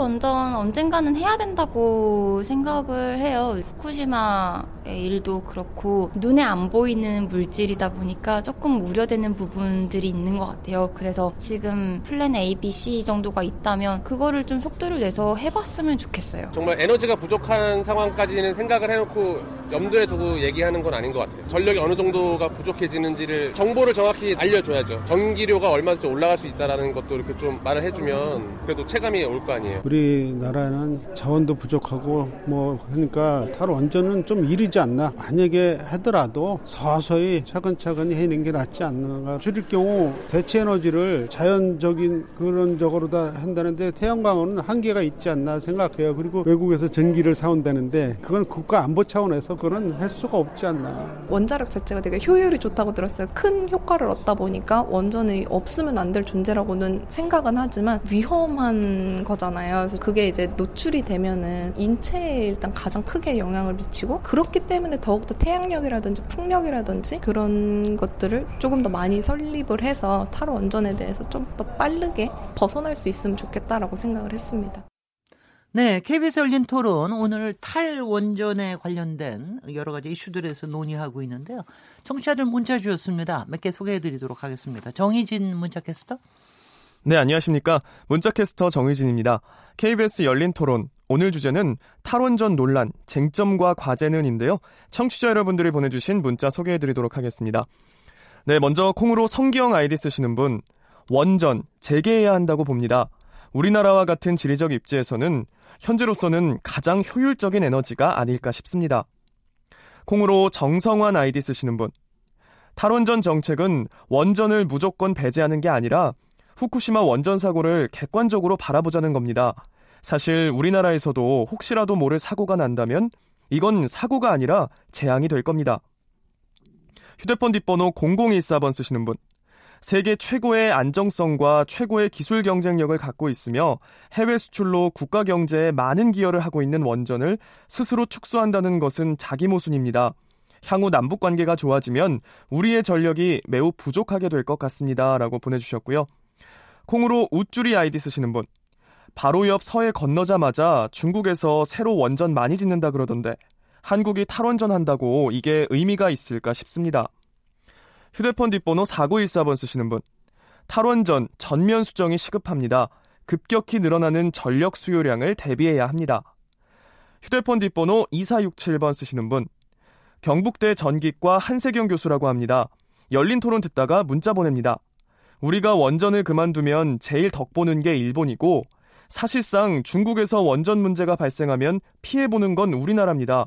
원전 언젠가는 해야 된다고 생각을 해요. 후쿠시마의 일도 그렇고 눈에 안 보이는 물질이다 보니까 조금 우려되는 부분들이 있는 것 같아요. 그래서 지금 플랜 A, B, C 정도가 있다면 그거를 좀 속도를 내서 해봤으면 좋겠어요. 정말 에너지가 부족한 상황까지는 생각을 해놓고 염두에 두고 얘기하는 건 아닌 것 같아요. 전력이 어느 정도가 부족해지는지를 정보를 정확히 알려줘야죠. 전기료가 얼마든지 올라갈 수 있다는 것도 이렇게 좀 말을 해주면 그래도 체감이 올 거 아니에요. 우리나라는 자원도 부족하고 뭐 하니까 탈원전은 좀 이르지 않나. 만약에 하더라도 서서히 차근차근히 해는 게 낫지 않는가. 줄일 경우 대체 에너지를 자연적인 그런 적으로 다 한다는데 태양광은 한계가 있지 않나 생각해요. 그리고 외국에서 전기를 사온다는데 그건 국가 안보 차원에서 그건 할 수가 없지 않나. 원자력 자체가 되게 효율이 좋다고 들었어요. 큰 효과를 얻다 보니까 원전이 없으면 안 될 존재라고는 생각은 하지만 위험한 거잖아요. 그래서 그게 이제 노출이 되면은 인체에 일단 가장 크게 영향을 미치고 그렇기 때문에 더욱더 태양력이라든지 풍력이라든지 그런 것들을 조금 더 많이 설립을 해서 탈원전에 대해서 좀 더 빠르게 벗어날 수 있으면 좋겠다라고 생각을 했습니다. 네, KBS 열린 토론 오늘 탈원전에 관련된 여러 가지 이슈들에서 논의하고 있는데요. 청취자들 문자 주셨습니다. 몇 개 소개해 드리도록 하겠습니다. 정희진 문자 캐스터. 네, 안녕하십니까. 문자 캐스터 정의진입니다. KBS 열린 토론. 오늘 주제는 탈원전 논란, 쟁점과 과제는인데요. 청취자 여러분들이 보내주신 문자 소개해드리도록 하겠습니다. 네, 먼저 콩으로 성경 아이디 쓰시는 분. 원전, 재개해야 한다고 봅니다. 우리나라와 같은 지리적 입지에서는 현재로서는 가장 효율적인 에너지가 아닐까 싶습니다. 콩으로 정성환 아이디 쓰시는 분. 탈원전 정책은 원전을 무조건 배제하는 게 아니라 후쿠시마 원전 사고를 객관적으로 바라보자는 겁니다. 사실 우리나라에서도 혹시라도 모를 사고가 난다면 이건 사고가 아니라 재앙이 될 겁니다. 휴대폰 뒷번호 0014번 쓰시는 분. 세계 최고의 안정성과 최고의 기술 경쟁력을 갖고 있으며 해외 수출로 국가 경제에 많은 기여를 하고 있는 원전을 스스로 축소한다는 것은 자기 모순입니다. 향후 남북 관계가 좋아지면 우리의 전력이 매우 부족하게 될 것 같습니다. 라고 보내주셨고요. 콩으로 우쭈리 아이디 쓰시는 분. 바로 옆 서해 건너자마자 중국에서 새로 원전 많이 짓는다 그러던데 한국이 탈원전 한다고 이게 의미가 있을까 싶습니다. 휴대폰 뒷번호 4914번 쓰시는 분. 탈원전 전면 수정이 시급합니다. 급격히 늘어나는 전력 수요량을 대비해야 합니다. 휴대폰 뒷번호 2467번 쓰시는 분. 경북대 전기과 한세경 교수라고 합니다. 열린 토론 듣다가 문자 보냅니다. 우리가 원전을 그만두면 제일 덕보는 게 일본이고 사실상 중국에서 원전 문제가 발생하면 피해보는 건 우리나라입니다.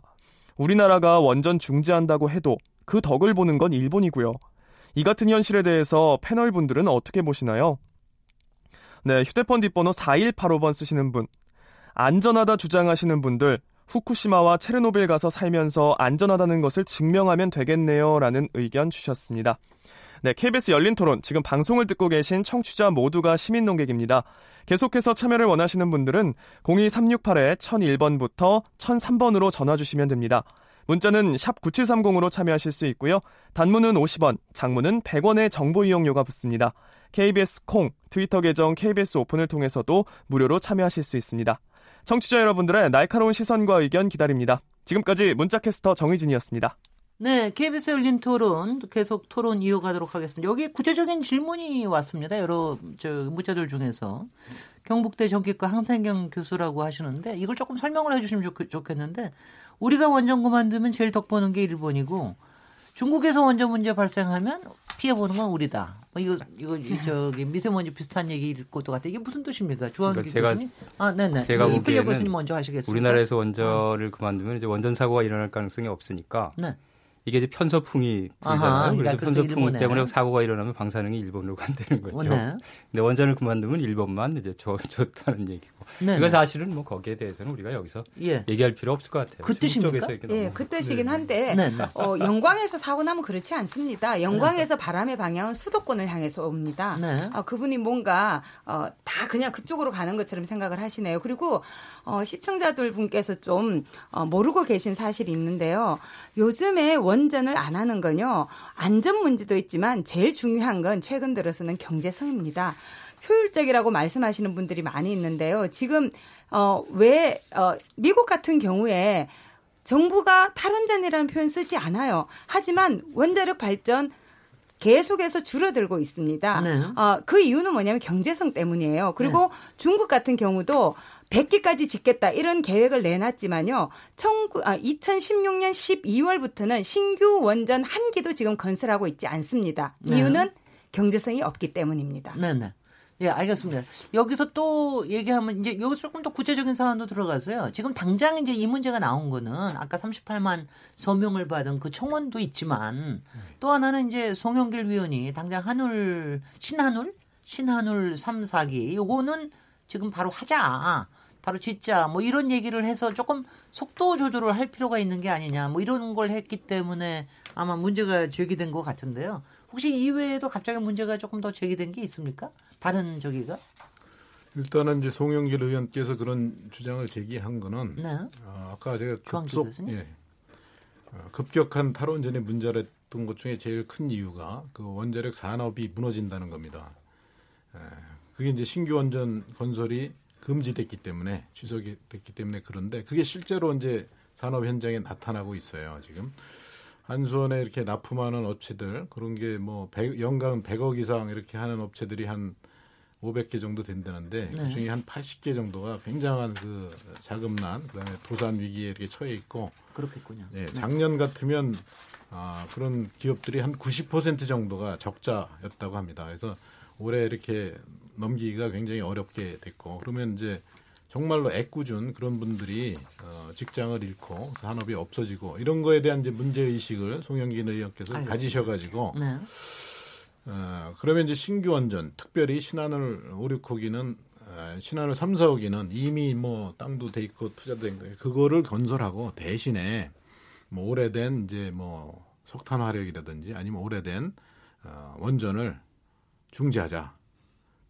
우리나라가 원전 중지한다고 해도 그 덕을 보는 건 일본이고요. 이 같은 현실에 대해서 패널 분들은 어떻게 보시나요? 네, 휴대폰 뒷번호 4185번 쓰시는 분. 안전하다 주장하시는 분들, 후쿠시마와 체르노빌 가서 살면서 안전하다는 것을 증명하면 되겠네요. 라는 의견 주셨습니다. 네, KBS 열린 토론. 지금 방송을 듣고 계신 청취자 모두가 시민 농객입니다. 계속해서 참여를 원하시는 분들은 02368-1001번부터 1003번으로 전화 주시면 됩니다. 문자는 샵 9730으로 참여하실 수 있고요. 단문은 50원, 장문은 100원의 정보 이용료가 붙습니다. KBS 콩, 트위터 계정 KBS 오픈을 통해서도 무료로 참여하실 수 있습니다. 청취자 여러분들의 날카로운 시선과 의견 기다립니다. 지금까지 문자캐스터 정희진이었습니다. 네, KBS 열린 토론 계속 토론 이어가도록 하겠습니다. 여기 구체적인 질문이 왔습니다. 여러 저 문자들 중에서 경북대 전기과 항탄경 교수라고 하시는데 이걸 조금 설명을 해주시면 좋, 좋겠는데 우리가 원전 그만두면 제일 덕 보는 게 일본이고 중국에서 원전 문제 발생하면 피해 보는 건 우리다. 뭐 이거 이거 저기 미세먼지 비슷한 얘기일 것도 같아. 이게 무슨 뜻입니까? 주한기 그러니까 교수님? 아, 네네. 제가 보기에는 교수님 먼저 하시겠습니다. 우리나라에서 원전을 어. 그만두면 이제 원전 사고가 일어날 가능성이 없으니까 네. 이게 이제 편서풍이 불잖아요. 그래서 편서풍 일본에. 때문에 사고가 일어나면 방사능이 일본으로 간다는 거죠. 네. 근데 원전을 그만두면 일본만 이제 좋, 좋다는 얘기고. 네, 그건 네. 사실은 뭐 거기에 대해서는 우리가 여기서 예. 얘기할 필요 없을 것 같아요. 그 뜻입니까? 예, 그 뜻이긴 네. 한데 네, 네. 어, 영광에서 사고 나면 그렇지 않습니다. 영광에서 바람의 방향은 수도권을 향해서 옵니다. 어, 그분이 뭔가 어, 다 그냥 그쪽으로 가는 것처럼 생각을 하시네요. 그리고 어, 시청자들 분께서 좀 어, 모르고 계신 사실이 있는데요. 요즘에 원 전을 안 하는 건요. 안전 문제도 있지만 제일 중요한 건 최근 들어서는 경제성입니다. 효율적이라고 말씀하시는 분들이 많이 있는데요. 지금 어왜 어, 미국 같은 경우에 정부가 탈원전이라는 표현 쓰지 않아요. 하지만 원자력 발전 계속해서 줄어들고 있습니다. 네. 어, 그 이유는 뭐냐면 경제성 때문이에요. 그리고 네. 중국 같은 경우도 100기까지 짓겠다 이런 계획을 내놨지만요. 19, 아, 2016년 12월부터는 신규 원전 한 기도 지금 건설하고 있지 않습니다. 네. 이유는 경제성이 없기 때문입니다. 네, 네. 예, 알겠습니다. 여기서 또 얘기하면 이제 여기서 조금 더 구체적인 사안도 들어가서요. 지금 당장 이제 이 문제가 나온 거는 아까 38만 서명을 받은 그 청원도 있지만 또 하나는 이제 송영길 위원이 당장 한울 신한울 신한울 3, 4기 요거는 지금 바로 하자. 바로 짓자. 뭐 이런 얘기를 해서 조금 속도 조절을 할 필요가 있는 게 아니냐. 뭐 이런 걸 했기 때문에 아마 문제가 제기된 것 같은데요. 혹시 이외에도 갑자기 문제가 조금 더 제기된 게 있습니까? 다른 저기가? 일단은 이제 송영길 의원께서 그런 주장을 제기한 거는 네. 어, 아까 제가 급속 예, 어, 급격한 탈원전에 문제를 했던 것 중에 제일 큰 이유가 그 원자력 산업이 무너진다는 겁니다. 에, 그게 이제 신규 원전 건설이 금지됐기 때문에 취소이 됐기 때문에 그런데 그게 실제로 이제 산업 현장에 나타나고 있어요 지금 한수원에 이렇게 납품하는 업체들 그런 게 뭐 연간 100억 이상 이렇게 하는 업체들이 한 500개 정도 된다는데 네. 그중에 한 80개 정도가 굉장한 그 자금난 그다음에 도산 위기에 이렇게 처해 있고 그렇겠군요. 예, 네, 작년 같으면 아, 그런 기업들이 한 90% 정도가 적자였다고 합니다. 그래서 올해 이렇게 넘기기가 굉장히 어렵게 됐고 그러면 이제 정말로 애꿎은 그런 분들이 어, 직장을 잃고 산업이 없어지고 이런 거에 대한 이제 문제 의식을 송영긴 의원께서 알겠습니다. 가지셔가지고 네. 어, 그러면 이제 신규 원전 특별히 신한울 5, 6호기는 어, 신한울 3, 4호기는 이미 뭐 땅도 돼 있고 투자도 된 거예요. 그거를 건설하고 대신에 뭐 오래된 이제 뭐 석탄 화력이라든지 아니면 오래된 어, 원전을 중지하자.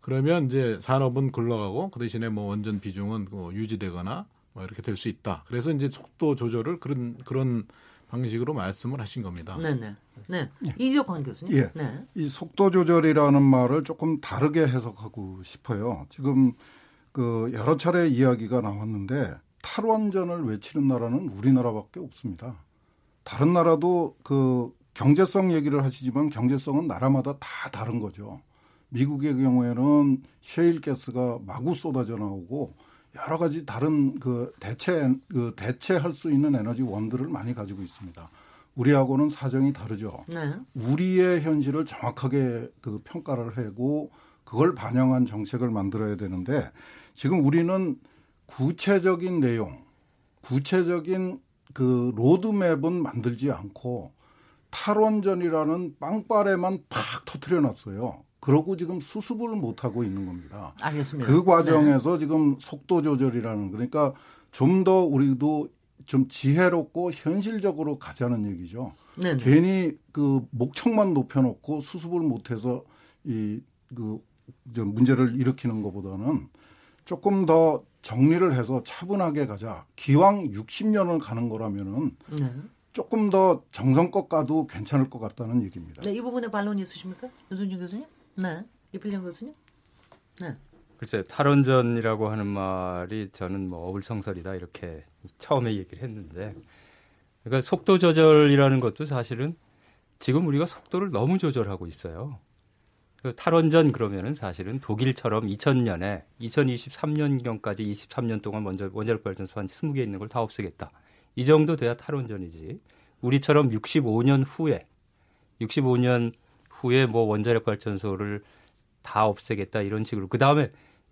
그러면 이제 산업은 굴러가고 그 대신에 뭐 원전 비중은 뭐 유지되거나 뭐 이렇게 될 수 있다. 그래서 이제 속도 조절을 그런 그런 방식으로 말씀을 하신 겁니다. 네네. 네. 네. 이덕환 교수님. 예. 네. 이 속도 조절이라는 말을 조금 다르게 해석하고 싶어요. 지금 그 여러 차례 이야기가 나왔는데 탈원전을 외치는 나라는 우리나라밖에 없습니다. 다른 나라도 그 경제성 얘기를 하시지만 경제성은 나라마다 다 다른 거죠. 미국의 경우에는 셰일 가스가 마구 쏟아져 나오고 여러 가지 다른 그 대체 그 대체할 수 있는 에너지 원들을 많이 가지고 있습니다. 우리하고는 사정이 다르죠. 네. 우리의 현실을 정확하게 그 평가를 하고 그걸 반영한 정책을 만들어야 되는데 지금 우리는 구체적인 내용, 구체적인 그 로드맵은 만들지 않고 탈원전이라는 빵빠레만 팍 터트려 놨어요. 그러고 지금 수습을 못 하고 있는 겁니다. 알겠습니다. 그 과정에서 네. 지금 속도 조절이라는 그러니까 좀 더 우리도 좀 지혜롭고 현실적으로 가자는 얘기죠. 네네. 네. 괜히 그 목청만 높여놓고 수습을 못해서 이그 문제를 일으키는 것보다는 조금 더 정리를 해서 차분하게 가자. 기왕 60년을 가는 거라면은 네. 조금 더 정성껏 가도 괜찮을 것 같다는 얘기입니다. 네, 이 부분에 반론이 있으십니까? 윤순진 교수님? 네. 이필령 교수님? 네. 글쎄 탈원전이라고 하는 말이 저는 뭐 어불성설이다 이렇게 처음에 얘기를 했는데 그러니까 속도 조절이라는 것도 사실은 지금 우리가 속도를 너무 조절하고 있어요. 그 탈원전 그러면은 사실은 독일처럼 2000년에 2023년경까지 23년 동안 먼저 원자력 발전소 한 20개 있는 걸 다 없애겠다. 이 정도 돼야 탈원전이지. 우리처럼 65년 후에 65년 후에 뭐 원자력 발전소를 다 없애겠다 이런 식으로 그 다음에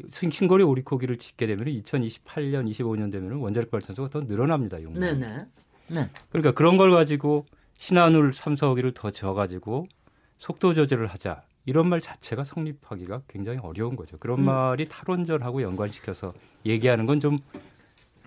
신고리 오리코기를 짓게 되면 2028년, 25년 되면 원자력 발전소가 더 늘어납니다. 용량. 네네. 네. 그러니까 그런 걸 가지고 신한울 3, 4호기를 더 지어가지고 속도 조절을 하자. 이런 말 자체가 성립하기가 굉장히 어려운 거죠. 그런 음. 말이 탈원전하고 연관시켜서 얘기하는 건 좀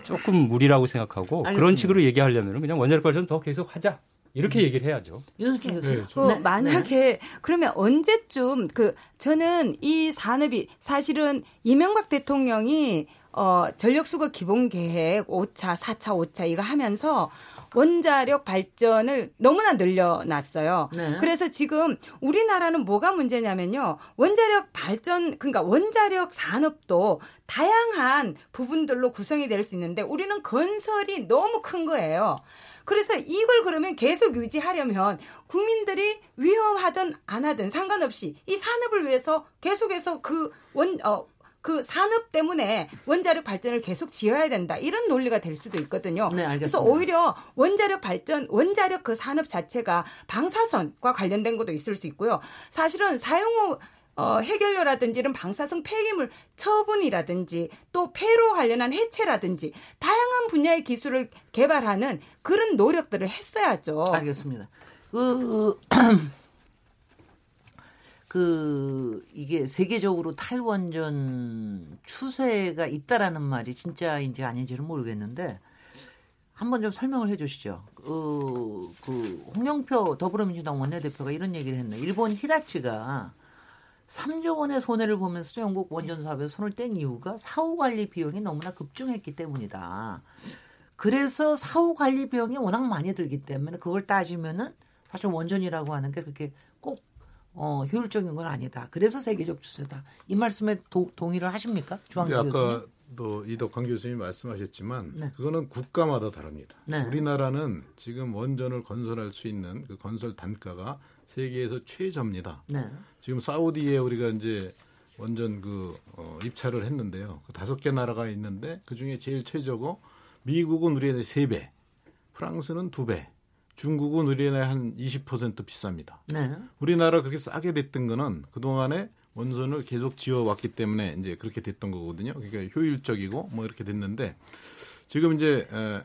조금 무리라고 생각하고 알겠습니다. 그런 식으로 얘기하려면 그냥 원자력 발전 더 계속 하자. 이렇게 음. 얘기를 해야죠. 윤수진 교수님. 네, 그 네. 만약에 네. 그러면 언제쯤 그 저는 이 산업이 사실은 이명박 대통령이 어 전력 수거 기본 계획 5차, 4차, 5차 이거 하면서 원자력 발전을 너무나 늘려놨어요. 네. 그래서 지금 우리나라는 뭐가 문제냐면요. 원자력 발전, 그러니까 원자력 산업도 다양한 부분들로 구성이 될 수 있는데 우리는 건설이 너무 큰 거예요. 그래서 이걸 그러면 계속 유지하려면 국민들이 위험하든 안 하든 상관없이 이 산업을 위해서 계속해서 그 원, 어, 그 산업 때문에 원자력 발전을 계속 지어야 된다. 이런 논리가 될 수도 있거든요. 네, 알겠습니다. 그래서 오히려 원자력 발전, 원자력 그 산업 자체가 방사선과 관련된 것도 있을 수 있고요. 사실은 사용 후 어, 해결료라든지 이런 방사성 폐기물 처분이라든지 또 폐로 관련한 해체라든지 다양한 분야의 기술을 개발하는 그런 노력들을 했어야죠. 알겠습니다. 그, 그 이게 세계적으로 탈원전 추세가 있다라는 말이 진짜인지 아닌지는 모르겠는데 한번 좀 설명을 해 주시죠. 그, 그 홍영표 더불어민주당 원내대표가 이런 얘기를 했네. 일본 히다치가 3조 원의 손해를 보면서 영국 원전 사업에 손을 뗀 이유가 사후 관리 비용이 너무나 급증했기 때문이다. 그래서 사후 관리 비용이 워낙 많이 들기 때문에 그걸 따지면은 사실 원전이라고 하는 게 그렇게 꼭 어, 효율적인 건 아니다. 그래서 세계적 추세다. 이 말씀에 도, 동의를 하십니까? 주한규 교수님. 아까 또 이덕환 교수님이 말씀하셨지만 네. 그거는 국가마다 다릅니다. 네. 우리나라는 지금 원전을 건설할 수 있는 그 건설 단가가 세계에서 최저입니다. 네. 지금 사우디에 우리가 이제 원전 그 어, 입찰을 했는데요. 그 다섯 개 나라가 있는데 그 중에 제일 최저고 미국은 우리의 세 배, 프랑스는 두 배, 중국은 우리나라에 한20% 비쌉니다. 네. 우리나라 그렇게 싸게 됐던 거는 그동안에 원전을 계속 지어왔기 때문에 이제 그렇게 됐던 거거든요. 그러니까 효율적이고 뭐 이렇게 됐는데 지금 이제 에, 에,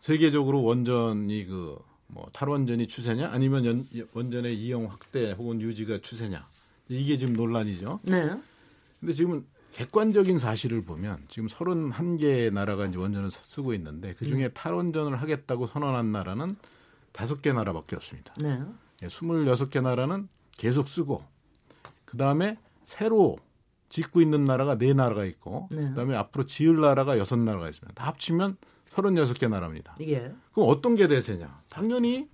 세계적으로 원전이 그 뭐 탈원전이 추세냐 아니면 연, 원전의 이용 확대 혹은 유지가 추세냐 이게 지금 논란이죠. 네. 근데 지금 객관적인 사실을 보면 지금 31개 나라가 이제 원전을 쓰고 있는데 그 중에 음. 탈원전을 하겠다고 선언한 나라는 다섯 개 나라밖에 없습니다. 네. 26개 나라는 계속 쓰고 그다음에 새로 짓고 있는 나라가 네 나라가 있고 네. 그다음에 앞으로 지을 나라가 여섯 나라가 있습니다. 다 합치면 36개 나라입니다. 예. 그럼 어떤 게 대세냐? 당연히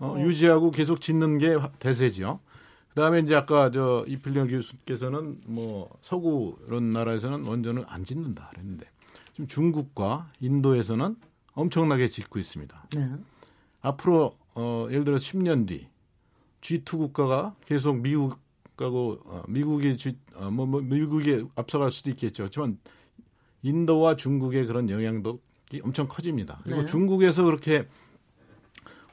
어, 어. 유지하고 계속 짓는 게 대세죠. 그다음에 이제 아까 저 이필령 교수께서는 뭐 서구 이런 나라에서는 원전을 안 짓는다 그랬는데 지금 중국과 인도에서는 엄청나게 짓고 있습니다. 네. 앞으로 어 예를 들어 10년 뒤 G2 국가가 계속 미국하고 어, 미국이 G, 어, 뭐, 뭐 미국이 앞서갈 수도 있겠죠. 하지만 인도와 중국의 그런 영향도 엄청 커집니다. 그리고 네. 중국에서 그렇게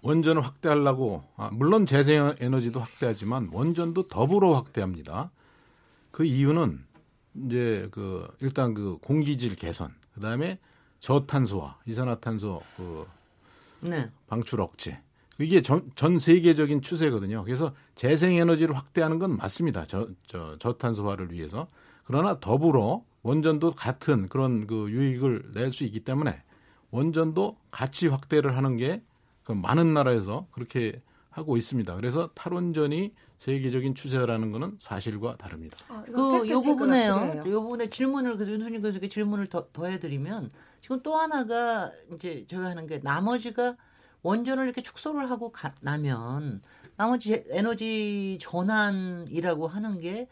원전을 확대하려고 아, 물론 재생 에너지도 확대하지만 원전도 더불어 확대합니다. 그 이유는 이제 그 일단 그 공기질 개선, 그다음에 저탄소화, 이산화탄소 그 네. 방출 억제. 이게 전, 전 세계적인 추세거든요. 그래서 재생 에너지를 확대하는 건 맞습니다. 저, 저 저탄소화를 위해서. 그러나 더불어 원전도 같은 그런 그 유익을 낼 수 있기 때문에 원전도 같이 확대를 하는 게그 많은 나라에서 그렇게 하고 있습니다. 그래서 탈원전이 세계적인 추세라는 것은 사실과 다릅니다. 아, 그요 부분에요. 요 부분에 질문을 그 교수께 질문을 더, 더 해드리면 지금 또 하나가 이제 저희가 하는 게 나머지가 원전을 이렇게 축소를 하고 가, 나면 나머지 에너지 전환이라고 하는 게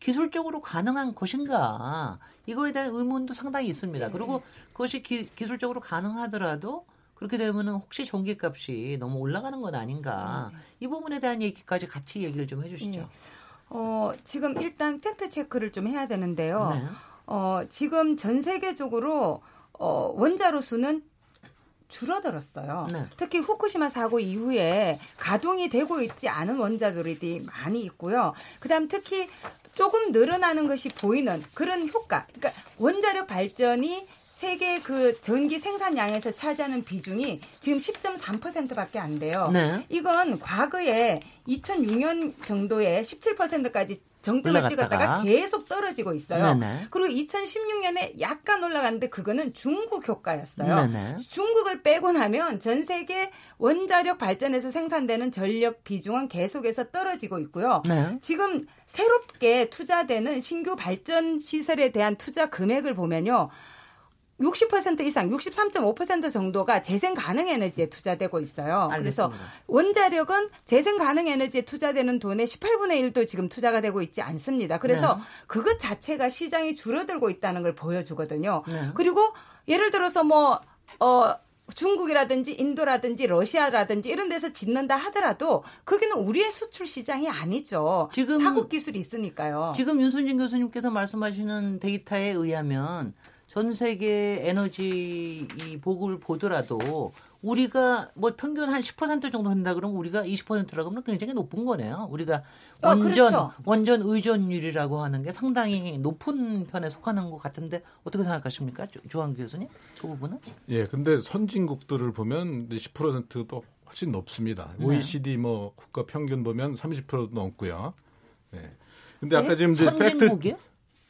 기술적으로 가능한 것인가 이거에 대한 의문도 상당히 있습니다. 네. 그리고 그것이 기, 기술적으로 가능하더라도 그렇게 되면 혹시 전기값이 너무 올라가는 건 아닌가 네. 이 부분에 대한 얘기까지 같이 얘기를 좀 해주시죠. 네. 어, 지금 일단 팩트 체크를 좀 해야 되는데요. 네. 어, 지금 전 세계적으로 어, 원자로 수는 줄어들었어요. 네. 특히 후쿠시마 사고 이후에 가동이 되고 있지 않은 원자들이 많이 있고요. 그다음 특히 조금 늘어나는 것이 보이는 그런 효과. 그러니까 원자력 발전이 세계 그 전기 생산량에서 차지하는 비중이 지금 10.3%밖에 안 돼요. 네. 이건 과거에 2006년 정도에 17%까지 정점을 찍었다가 계속 떨어지고 있어요. 네네. 그리고 2016년에 약간 올라갔는데 그거는 중국 효과였어요. 네네. 중국을 빼고 나면 전 세계 원자력 발전에서 생산되는 전력 비중은 계속해서 떨어지고 있고요. 네. 지금 새롭게 투자되는 신규 발전 시설에 대한 투자 금액을 보면요. 60% 이상, 63.5% 정도가 재생 가능 에너지에 투자되고 있어요. 알겠습니다. 그래서 원자력은 재생 가능 에너지에 투자되는 돈의 18분의 1도 지금 투자가 되고 있지 않습니다. 그래서 네. 그것 자체가 시장이 줄어들고 있다는 걸 보여주거든요. 네. 그리고 예를 들어서 뭐, 어, 중국이라든지 인도라든지 러시아라든지 이런 데서 짓는다 하더라도 거기는 우리의 수출 시장이 아니죠. 지금 사국 기술이 있으니까요. 지금 윤순진 교수님께서 말씀하시는 데이터에 의하면 전 세계 에너지 이 보고를 보더라도 우리가 뭐 평균 한 10% 정도 한다 그러면 우리가 20%라고 하면 굉장히 높은 거네요. 우리가 어, 원전 그렇죠. 원전 의존율이라고 하는 게 상당히 높은 편에 속하는 것 같은데 어떻게 생각하십니까, 조한 교수님? 그 부분은? 예, 근데 선진국들을 보면 10%도 훨씬 높습니다. 네. OECD 뭐 국가 평균 보면 30%도 넘고요. 예. 근데 아까 네? 지금 이제 팩트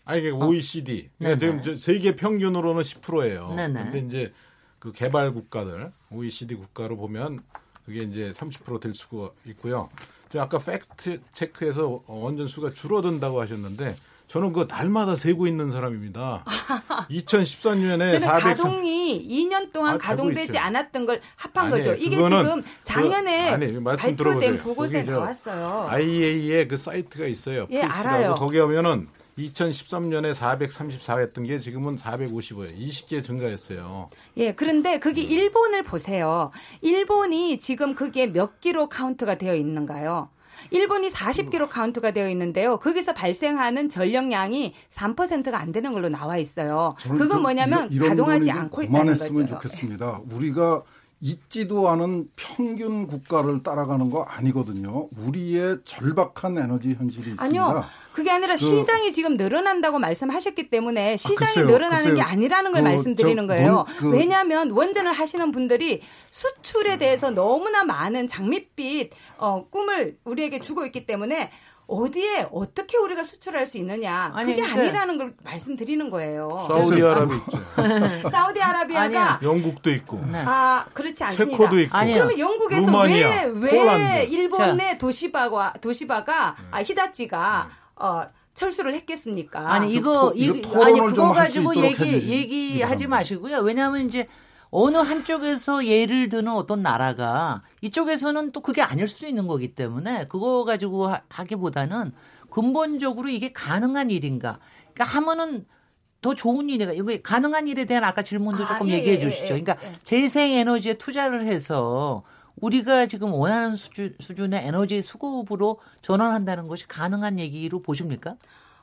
아니 이게 어. OECD. 그러니까 지금 세계 평균으로는 10%예요. 네네. 근데 이제 그 개발 국가들 OECD 국가로 보면 그게 이제 30%될 수가 있고요. 제가 아까 팩트 체크에서 원전 수가 줄어든다고 하셨는데 저는 그 날마다 세고 있는 사람입니다. 2014년에 저는 400... 가동이 2년 동안 아, 가동되지 않았던 걸 합한 아니, 거죠. 이게 지금 작년에 그, 아니, 발표된 보고서에 나왔어요. IAEA 그 사이트가 있어요. 예, 알아요. 거기 하면은 2013년에 434했던 게 지금은 455예요. 20개 증가했어요. 예, 그런데 그게 일본을 보세요. 일본이 지금 그게 몇 기로 카운트가 되어 있는가요? 일본이 40기로 카운트가 되어 있는데요. 거기서 발생하는 전력량이 3%가 안 되는 걸로 나와 있어요. 그건 뭐냐면 가동하지 않고 있다는 거죠. 그만했으면 좋겠습니다. 우리가 있지도 않은 평균 국가를 따라가는 거 아니거든요. 우리의 절박한 에너지 현실이 있습니다. 아니요. 그게 아니라 그, 시장이 지금 늘어난다고 말씀하셨기 때문에 아, 시장이 아, 글쎄요, 늘어나는 글쎄요. 게 아니라는 걸 그, 말씀드리는 거예요. 그, 왜냐하면 원전을 하시는 분들이 수출에 대해서 너무나 많은 장밋빛 어, 꿈을 우리에게 주고 있기 때문에 어디에 어떻게 우리가 수출할 수 있느냐 아니, 그게 그러니까, 아니라는 걸 말씀드리는 거예요. 사우디아라비아 있죠. 사우디아라비아가 영국도 있고. 네. 아 그렇지 않습니다. 체코도 있고. 아니요. 그러면 영국에서 왜왜 일본의 도시바가 도시바가 네. 아 히다치가 네. 어 철수를 했겠습니까? 아니 이거 이거 아니 그거 가지고 얘기 얘기하지 마시고요. 왜냐하면 이제 어느 한쪽에서 예를 드는 어떤 나라가 이쪽에서는 또 그게 아닐 수 있는 거기 때문에 그거 가지고 하기보다는 근본적으로 이게 가능한 일인가. 그러니까 하면은 더 좋은 일이가 이거 가능한 일에 대한 아까 질문도 아, 조금 예, 얘기해 예, 주시죠. 예, 예, 그러니까 재생 에너지에 투자를 해서 우리가 지금 원하는 수준, 수준의 에너지 수급으로 전환한다는 것이 가능한 얘기로 보십니까?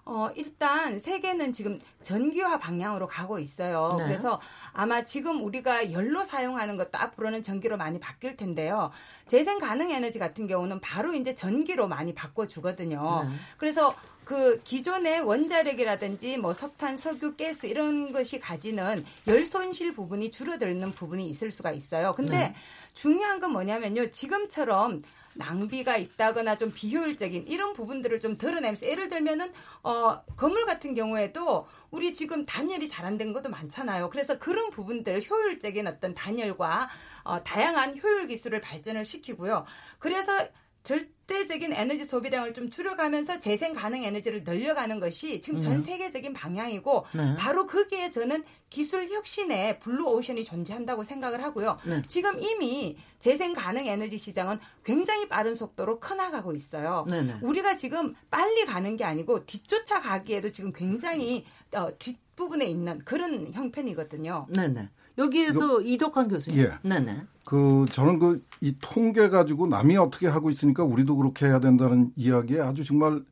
어, 일단 세계는 지금 전기화 방향으로 가고 있어요. 네. 그래서 아마 지금 우리가 열로 사용하는 것도 앞으로는 전기로 많이 바뀔 텐데요. 재생 가능 에너지 같은 경우는 바로 이제 전기로 많이 바꿔 주거든요. 네. 그래서 그 기존의 원자력이라든지 뭐 석탄, 석유, 가스 이런 것이 가지는 열 손실 부분이 줄어드는 부분이 있을 수가 있어요. 근데 네. 중요한 건 뭐냐면요. 지금처럼 낭비가 있다거나 좀 비효율적인 이런 부분들을 좀 드러내면서 예를 들면은 어 건물 같은 경우에도 우리 지금 단열이 잘 안 된 것도 많잖아요. 그래서 그런 부분들 효율적인 어떤 단열과 어 다양한 효율 기술을 발전을 시키고요. 그래서 절대적인 에너지 소비량을 좀 줄여가면서 재생 가능 에너지를 늘려가는 것이 지금 전 음. 세계적인 방향이고 네. 바로 거기에 저는 기술 혁신의 블루 오션이 존재한다고 생각을 하고요. 네. 지금 이미 재생 가능 에너지 시장은 굉장히 빠른 속도로 커나가고 있어요. 네, 네. 우리가 지금 빨리 가는 게 아니고 뒤쫓아 가기에도 지금 굉장히 어, 뒷부분에 있는 그런 형편이거든요. 네네. 여기에서 이덕환 교수님. 예. 네네. 그 저는 그 이 통계 가지고 남이 어떻게 하고 있으니까 우리도 그렇게 해야 된다는 이야기에 아주 정말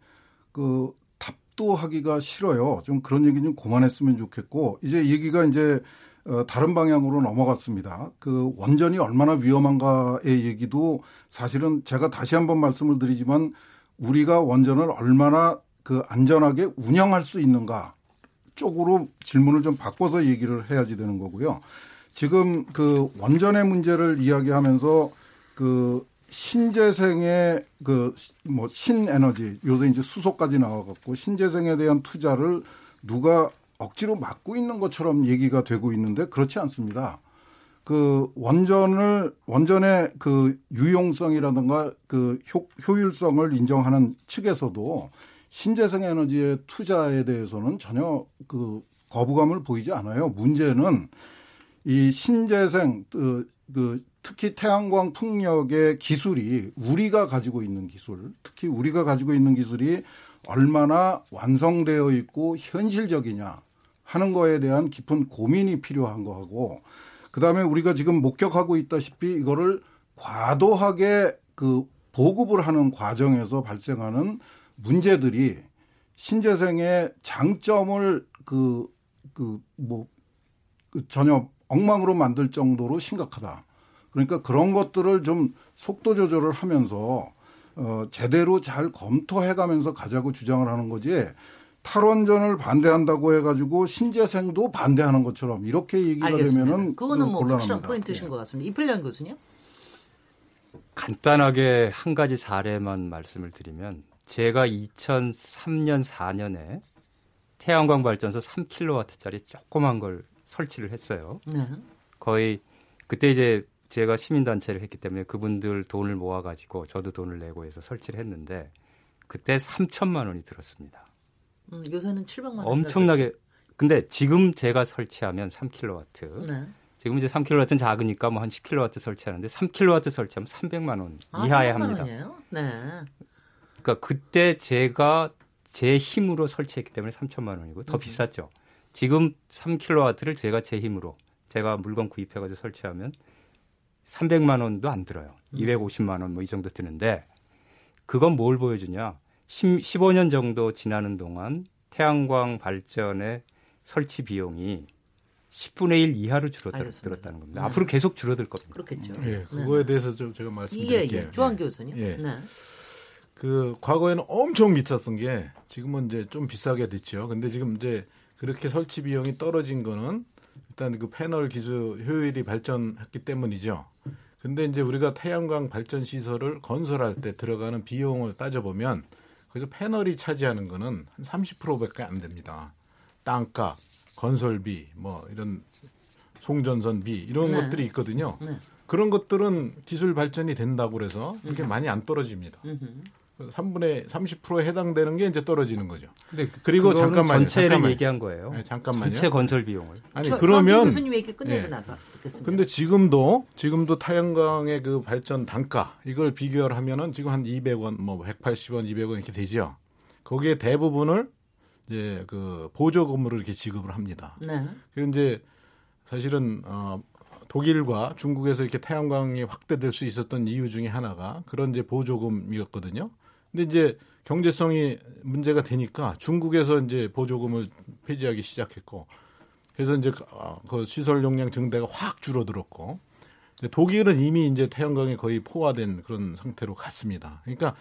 그 답도 하기가 싫어요. 좀 그런 얘기 좀 그만했으면 좋겠고 이제 얘기가 이제 어, 다른 방향으로 넘어갔습니다. 그 원전이 얼마나 위험한가의 얘기도 사실은 제가 다시 한번 말씀을 드리지만 우리가 원전을 얼마나 그 안전하게 운영할 수 있는가 쪽으로 질문을 좀 바꿔서 얘기를 해야지 되는 거고요. 지금 그 원전의 문제를 이야기하면서 그 신재생의 그 뭐 신에너지 요새 이제 수소까지 나와갖고 신재생에 대한 투자를 누가 억지로 막고 있는 것처럼 얘기가 되고 있는데 그렇지 않습니다. 그 원전을 원전의 그 유용성이라든가 그 효, 효율성을 인정하는 측에서도 신재생 에너지의 투자에 대해서는 전혀 그 거부감을 보이지 않아요. 문제는 이 신재생 그, 그 특히 태양광 풍력의 기술이 우리가 가지고 있는 기술, 특히 우리가 가지고 있는 기술이 얼마나 완성되어 있고 현실적이냐 하는 거에 대한 깊은 고민이 필요한 거하고 그다음에 우리가 지금 목격하고 있다시피 이거를 과도하게 그 보급을 하는 과정에서 발생하는 문제들이 신재생의 장점을 그 그 뭐 그 전혀 엉망으로 만들 정도로 심각하다. 그러니까 그런 것들을 좀 속도 조절을 하면서 어 제대로 잘 검토해 가면서 가자고 주장을 하는 거지. 탈원전을 반대한다고 해가지고 신재생도 반대하는 것처럼 이렇게 얘기가 알겠습니다. 되면은 그거는 뭐 확실한 포인트신 예. 것 같습니다. 이필량 교수님. 간단하게 한 가지 사례만 말씀을 드리면 제가 2003년 4년에 태양광 발전소 3kW짜리 조그만 걸 설치를 했어요. 네. 거의 그때 이제 제가 시민단체를 했기 때문에 그분들 돈을 모아가지고 저도 돈을 내고 해서 설치를 했는데 그때 3천만 원이 들었습니다. 음, 요새는 700만 원. 엄청나게. 근데 지금 제가 설치하면 3kW. 네. 지금 이제 3kW는 작으니까 뭐 한 10kW 설치하는데 3kW 설치하면 300만 원 아, 이하에 300만 합니다. 원이에요? 네. 그러니까 그때 제가 제 힘으로 설치했기 때문에 3천만 원이고 더 음. 비쌌죠. 지금 3kW를 제가 제 힘으로 제가 물건 구입해 가지고 설치하면 300만 원도 안 들어요. 음. 250만 원 뭐 이 정도 드는데 그건 뭘 보여주냐? 10, 15년 정도 지나는 동안 태양광 발전의 설치 비용이 10분의 1 이하로 줄어들었다는 겁니다. 네. 앞으로 계속 줄어들 겁니다. 그렇겠죠. 예, 그거에 네. 대해서 좀 제가 말씀드릴게요. 예, 예. 조한 교수님. 예. 네. 그 과거에는 엄청 비쌌던 게 지금은 이제 좀 비싸게 됐죠. 근데 지금 이제 그렇게 설치 비용이 떨어진 거는 일단 그 패널 기술 효율이 발전했기 때문이죠. 근데 이제 우리가 태양광 발전 시설을 건설할 때 들어가는 비용을 따져보면 그래서 패널이 차지하는 거는 한 30%밖에 안 됩니다. 땅값, 건설비, 뭐 이런 송전선비 이런 네. 것들이 있거든요. 네. 그런 것들은 기술 발전이 된다고 그래서 이렇게 음. 많이 안 떨어집니다. 3분의 30%에 해당되는 게 이제 떨어지는 거죠. 근데 그리고 잠깐만요. 전체를 잠깐만요. 얘기한 거예요. 네, 잠깐만요. 전체 건설 비용을. 아니 저, 그러면 교수님 얘기 끝내고 네. 나서 듣겠습니다. 근데 지금도 지금도 태양광의 그 발전 단가 이걸 비교를 하면은 지금 한 200원, 뭐 180원, 200원 이렇게 되죠. 거기에 대부분을 이제 그 보조금으로 이렇게 지급을 합니다. 네. 그 이제 사실은 어 독일과 중국에서 이렇게 태양광이 확대될 수 있었던 이유 중에 하나가 그런 이제 보조금이었거든요. 근데 이제 경제성이 문제가 되니까 중국에서 이제 보조금을 폐지하기 시작했고 그래서 이제 어, 그 시설 용량 증대가 확 줄어들었고 독일은 이미 이제 태양광이 거의 포화된 그런 상태로 갔습니다. 그러니까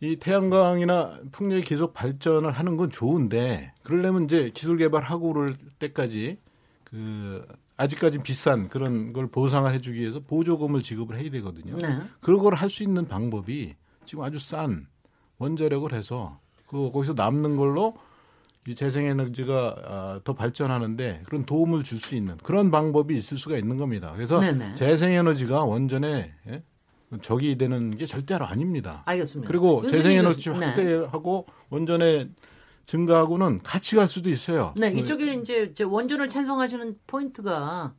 이 태양광이나 풍력이 계속 발전을 하는 건 좋은데 그러려면 이제 기술 개발하고 그럴 때까지 그 아직까지 비싼 그런 걸 보상을 해주기 위해서 보조금을 지급을 해야 되거든요. 네. 그걸 할 수 있는 방법이 지금 아주 싼 원자력을 해서 그 거기서 남는 걸로 이 재생에너지가 아, 더 발전하는데 그런 도움을 줄 수 있는 그런 방법이 있을 수가 있는 겁니다. 그래서 네네. 재생에너지가 원전에 예? 적이 되는 게 절대로 아닙니다. 알겠습니다. 그리고 재생에너지 네. 확대하고 네. 원전에 증가하고는 같이 갈 수도 있어요. 네, 이쪽에 이제 원전을 찬성하시는 포인트가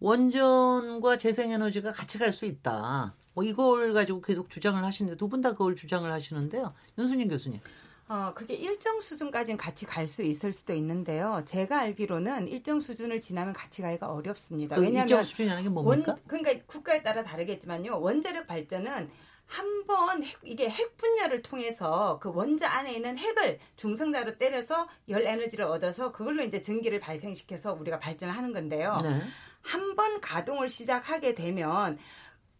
원전과 재생에너지가 같이 갈 수 있다. 뭐 이걸 가지고 계속 주장을 하시는데 두 분 다 그걸 주장을 하시는데요. 윤순인 교수님. 어, 그게 일정 수준까지는 같이 갈 수 있을 수도 있는데요. 제가 알기로는 일정 수준을 지나면 같이 가기가 어렵습니다. 그 왜냐하면 일정 수준이라는 게 뭡니까? 원, 그러니까 국가에 따라 다르겠지만요. 원자력 발전은 한번 이게 핵 분열을 통해서 그 원자 안에 있는 핵을 중성자로 때려서 열 에너지를 얻어서 그걸로 이제 전기를 발생시켜서 우리가 발전을 하는 건데요. 네. 한번 가동을 시작하게 되면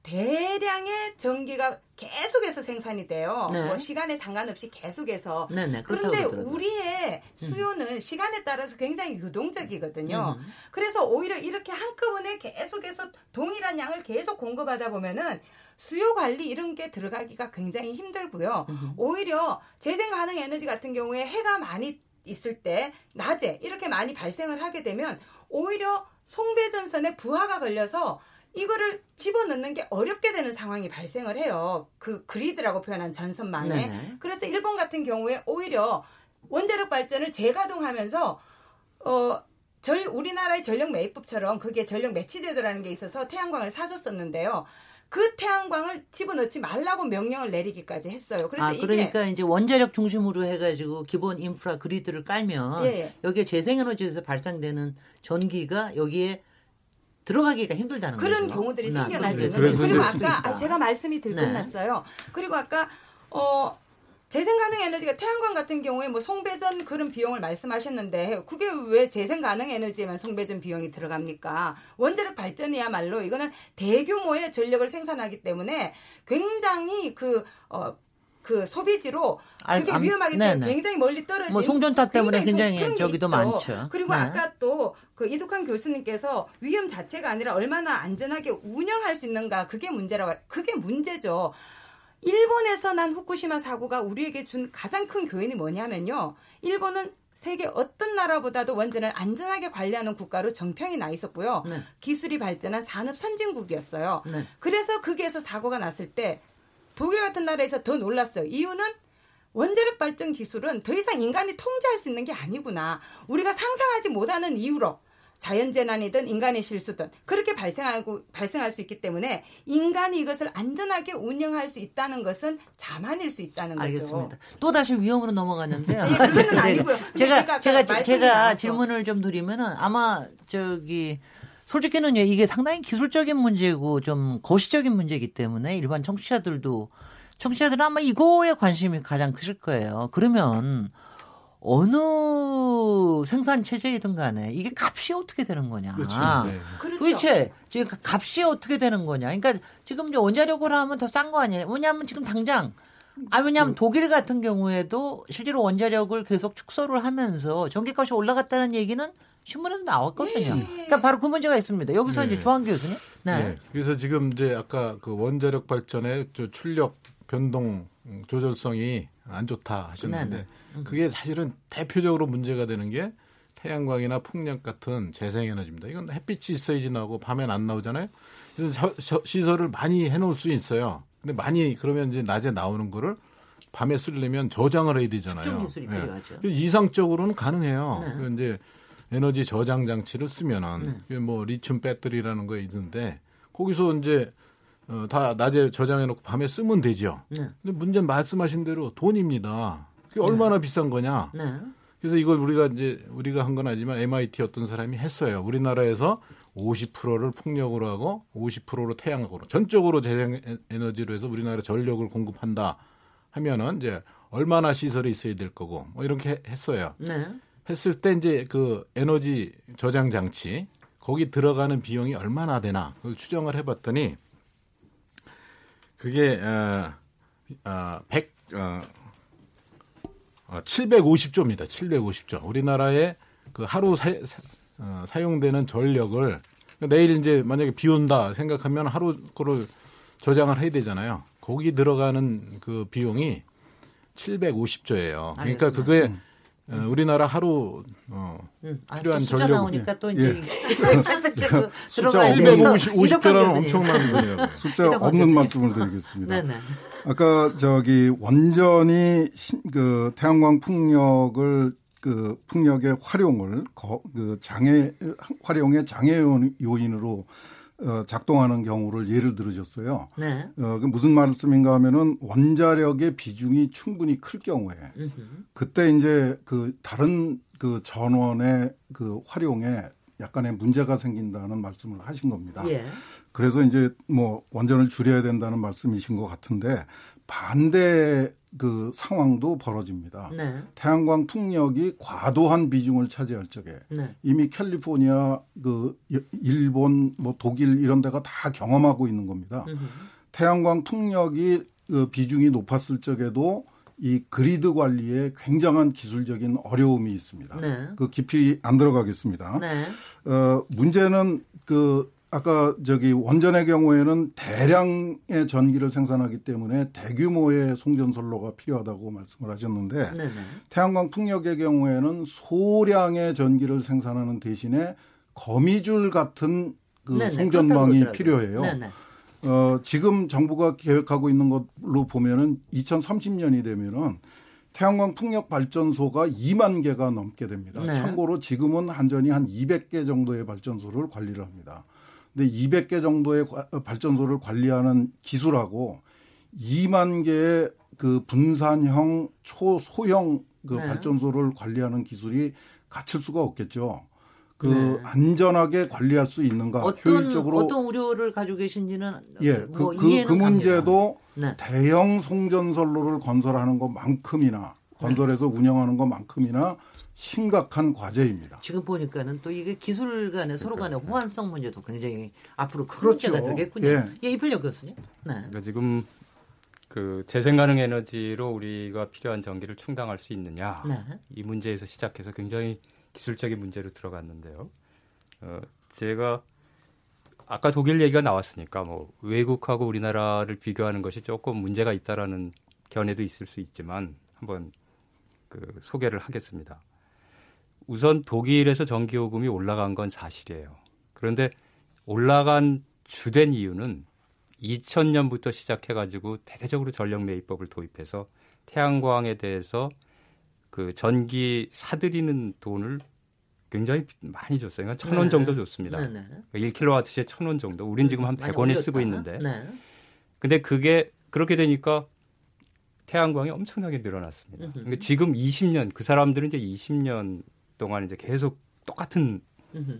대량의 전기가 계속해서 생산이 돼요. 네. 뭐 시간에 상관없이 계속해서. 네네, 네, 그런데 우리의 음. 수요는 음. 시간에 따라서 굉장히 유동적이거든요. 음. 그래서 오히려 이렇게 한꺼번에 계속해서 동일한 양을 계속 공급하다 보면은 수요 관리 이런 게 들어가기가 굉장히 힘들고요. 음. 오히려 재생 가능 에너지 같은 경우에 해가 많이 있을 때 낮에 이렇게 많이 발생을 하게 되면 오히려 송배전선에 부하가 걸려서 이거를 집어넣는 게 어렵게 되는 상황이 발생을 해요. 그 그리드라고 표현한 전선망에. 네네. 그래서 일본 같은 경우에 오히려 원자력 발전을 재가동하면서 어, 절, 우리나라의 전력 매입법처럼 그게 전력 매치되더라는 게 있어서 태양광을 사줬었는데요. 그 태양광을 집어넣지 말라고 명령을 내리기까지 했어요. 그래서 아, 그러니까 이제 원자력 중심으로 해가지고 기본 인프라 그리드를 깔면 예, 예. 여기에 재생에너지에서 발생되는 전기가 여기에 들어가기가 힘들다는 그런 거죠. 경우들이 생겨날 수 있는데 그리고 아까 아, 제가 말씀이 들끝났어요. 네. 그리고 아까 어 재생 가능 에너지가 태양광 같은 경우에 뭐 송배전 그런 비용을 말씀하셨는데 그게 왜 재생 가능 에너지에만 송배전 비용이 들어갑니까? 원자력 발전이야말로 이거는 대규모의 전력을 생산하기 때문에 굉장히 그 어, 그 소비지로 그게 아, 위험하기 때문에 네네. 굉장히 멀리 떨어진 뭐 송전탑 때문에 굉장히, 굉장히 저기도. 많죠. 그리고 네. 아까 또 그 이덕환 교수님께서 위험 자체가 아니라 얼마나 안전하게 운영할 수 있는가 그게 문제라고 그게 문제죠. 일본에서 난 후쿠시마 사고가 우리에게 준 가장 큰 교훈이 뭐냐면요. 일본은 세계 어떤 나라보다도 원전을 안전하게 관리하는 국가로 정평이 나 있었고요. 네. 기술이 발전한 산업 선진국이었어요. 네. 그래서 거기에서 사고가 났을 때 독일 같은 나라에서 더 놀랐어요. 이유는 원자력 발전 기술은 더 이상 인간이 통제할 수 있는 게 아니구나. 우리가 상상하지 못하는 이유로 자연재난이든 인간의 실수든 그렇게 발생하고 발생할 수 있기 때문에 인간이 이것을 안전하게 운영할 수 있다는 것은 자만일 수 있다는 거죠. 알겠습니다. 또 다시 위험으로 넘어갔는데요. 네, 그건 아니고요. 제가 제가 제가, 제가 질문을 좀 드리면은 아마 저기 솔직히는 이게 상당히 기술적인 문제고 좀 거시적인 문제이기 때문에 일반 청취자들도 청취자들은 아마 이거에 관심이 가장 크실 거예요. 그러면 어느 생산 체제이든 간에 이게 값이 어떻게 되는 거냐. 그렇죠. 네. 그렇죠. 도대체 지금 값이 어떻게 되는 거냐. 그러니까 지금 이제 원자력으로 하면 더 싼 거 아니에요. 왜냐하면 지금 당장 아, 왜냐하면 그 독일 같은 경우에도 실제로 원자력을 계속 축소를 하면서 전기값이 올라갔다는 얘기는 신문에도 나왔거든요. 네. 그러니까 바로 그 문제가 있습니다. 여기서 네. 이제 조한 교수님. 네. 네. 그래서 지금 이제 아까 그 원자력 발전의 출력 변동 조절성이 안 좋다 하셨는데 네, 네. 그게 사실은 대표적으로 문제가 되는 게 태양광이나 풍력 같은 재생에너지입니다. 이건 햇빛이 있어야지 나오고 밤엔 안 나오잖아요. 그래서 시설을 많이 해놓을 수 있어요. 근데 많이 그러면 이제 낮에 나오는 거를 밤에 쓰려면 저장을 해야 되잖아요. 기술이 네. 필요하죠. 이상적으로는 가능해요. 네. 이제 에너지 저장 장치를 쓰면은 네. 뭐 리튬 배터리라는 거 있는데 거기서 이제 어, 다 낮에 저장해 놓고 밤에 쓰면 되죠. 네. 근데 문제는 말씀하신 대로 돈입니다. 그게 네. 얼마나 비싼 거냐. 네. 그래서 이걸 우리가 이제 우리가 한 건 아니지만 MIT 어떤 사람이 했어요. 우리나라에서 50%를 풍력으로 하고 50%로 태양광으로 전적으로 재생 에너지로 해서 우리나라 전력을 공급한다 하면은 이제 얼마나 시설이 있어야 될 거고 뭐 이렇게 했어요. 네. 했을 때 이제 그 에너지 저장 장치 거기 들어가는 비용이 얼마나 되나 그걸 추정을 해봤더니 그게 어, 어, 100 어, 어, 750조입니다. 750조. 우리나라의 그 하루 사, 어, 사용되는 전력을 내일 이제 만약에 비 온다 생각하면 하루 거를 저장을 해야 되잖아요. 거기 들어가는 그 비용이 750조예요. 그러니까 그게 음. 어, 우리나라 하루 어, 음. 필요한 아, 전력 나오니까 또 이제 예. 숫자 750조라는 엄청난 거예요. 숫자 없는 말씀을 드리겠습니다. 네네. 아까 저기 원전이 신, 그 태양광 풍력을 그 풍력의 활용을 거, 그 장애 활용의 장애 요인으로 어, 작동하는 경우를 예를 들으셨어요. 네. 어, 그 무슨 말씀인가 하면은 원자력의 비중이 충분히 클 경우에 그때 이제 그 다른 그 전원의 그 활용에 약간의 문제가 생긴다는 말씀을 하신 겁니다. 예. 그래서 이제 뭐 원전을 줄여야 된다는 말씀이신 것 같은데 반대 그 상황도 벌어집니다. 네. 태양광 풍력이 과도한 비중을 차지할 적에 네. 이미 캘리포니아 그 일본 뭐 독일 이런 데가 다 경험하고 있는 겁니다. 음흠. 태양광 풍력이 그 비중이 높았을 적에도 이 그리드 관리에 굉장한 기술적인 어려움이 있습니다. 네. 그 깊이 안 들어가겠습니다. 네. 어, 문제는 그 아까 저기 원전의 경우에는 대량의 전기를 생산하기 때문에 대규모의 송전선로가 필요하다고 말씀을 하셨는데 네네. 태양광 풍력의 경우에는 소량의 전기를 생산하는 대신에 거미줄 같은 그 네네. 송전망이 필요해요. 네네. 어, 지금 정부가 계획하고 있는 것로 보면은 2030년이 되면은 태양광 풍력 발전소가 2만 개가 넘게 됩니다. 네. 참고로 지금은 한전이 한 200개 정도의 발전소를 관리를 합니다. 근데 200개 정도의 발전소를 관리하는 기술하고 2만 개의 그 분산형 초소형 그 네. 발전소를 관리하는 기술이 갖출 수가 없겠죠. 그 네. 안전하게 관리할 수 있는가 어떤, 효율적으로 어떤 우려를 가지고 계신지는 예, 뭐 그, 그, 그 문제도 네. 대형 송전선로를 건설하는 것만큼이나 건설해서 네. 운영하는 것만큼이나 심각한 과제입니다. 지금 보니까는 또 이게 기술 간의 서로 간의 호환성 문제도 굉장히 앞으로 큰 그렇죠. 문제가 되겠군요. 예, 예 이필력 교수님. 네. 그러니까 지금 그 재생 가능 에너지로 우리가 필요한 전기를 충당할 수 있느냐 네. 이 문제에서 시작해서 굉장히 기술적인 문제로 들어갔는데요. 어, 제가 아까 독일 얘기가 나왔으니까 뭐 외국하고 우리나라를 비교하는 것이 조금 문제가 있다라는 견해도 있을 수 있지만 한번 그 소개를 하겠습니다. 우선 독일에서 전기요금이 올라간 건 사실이에요. 그런데 올라간 주된 이유는 2000년부터 시작해가지고 대대적으로 전력 매입법을 도입해서 태양광에 대해서 그 전기 사들이는 돈을 굉장히 많이 줬어요. 그러니까 천원 네. 정도 줬습니다. 네, 네. 1kWh에 천 원 정도. 우린 지금 한 100원에 쓰고 있는데. 네. 근데 그게 그렇게 되니까 태양광이 엄청나게 늘어났습니다. 그러니까 지금 20년 그 사람들은 이제 20년 동안 이제 계속 똑같은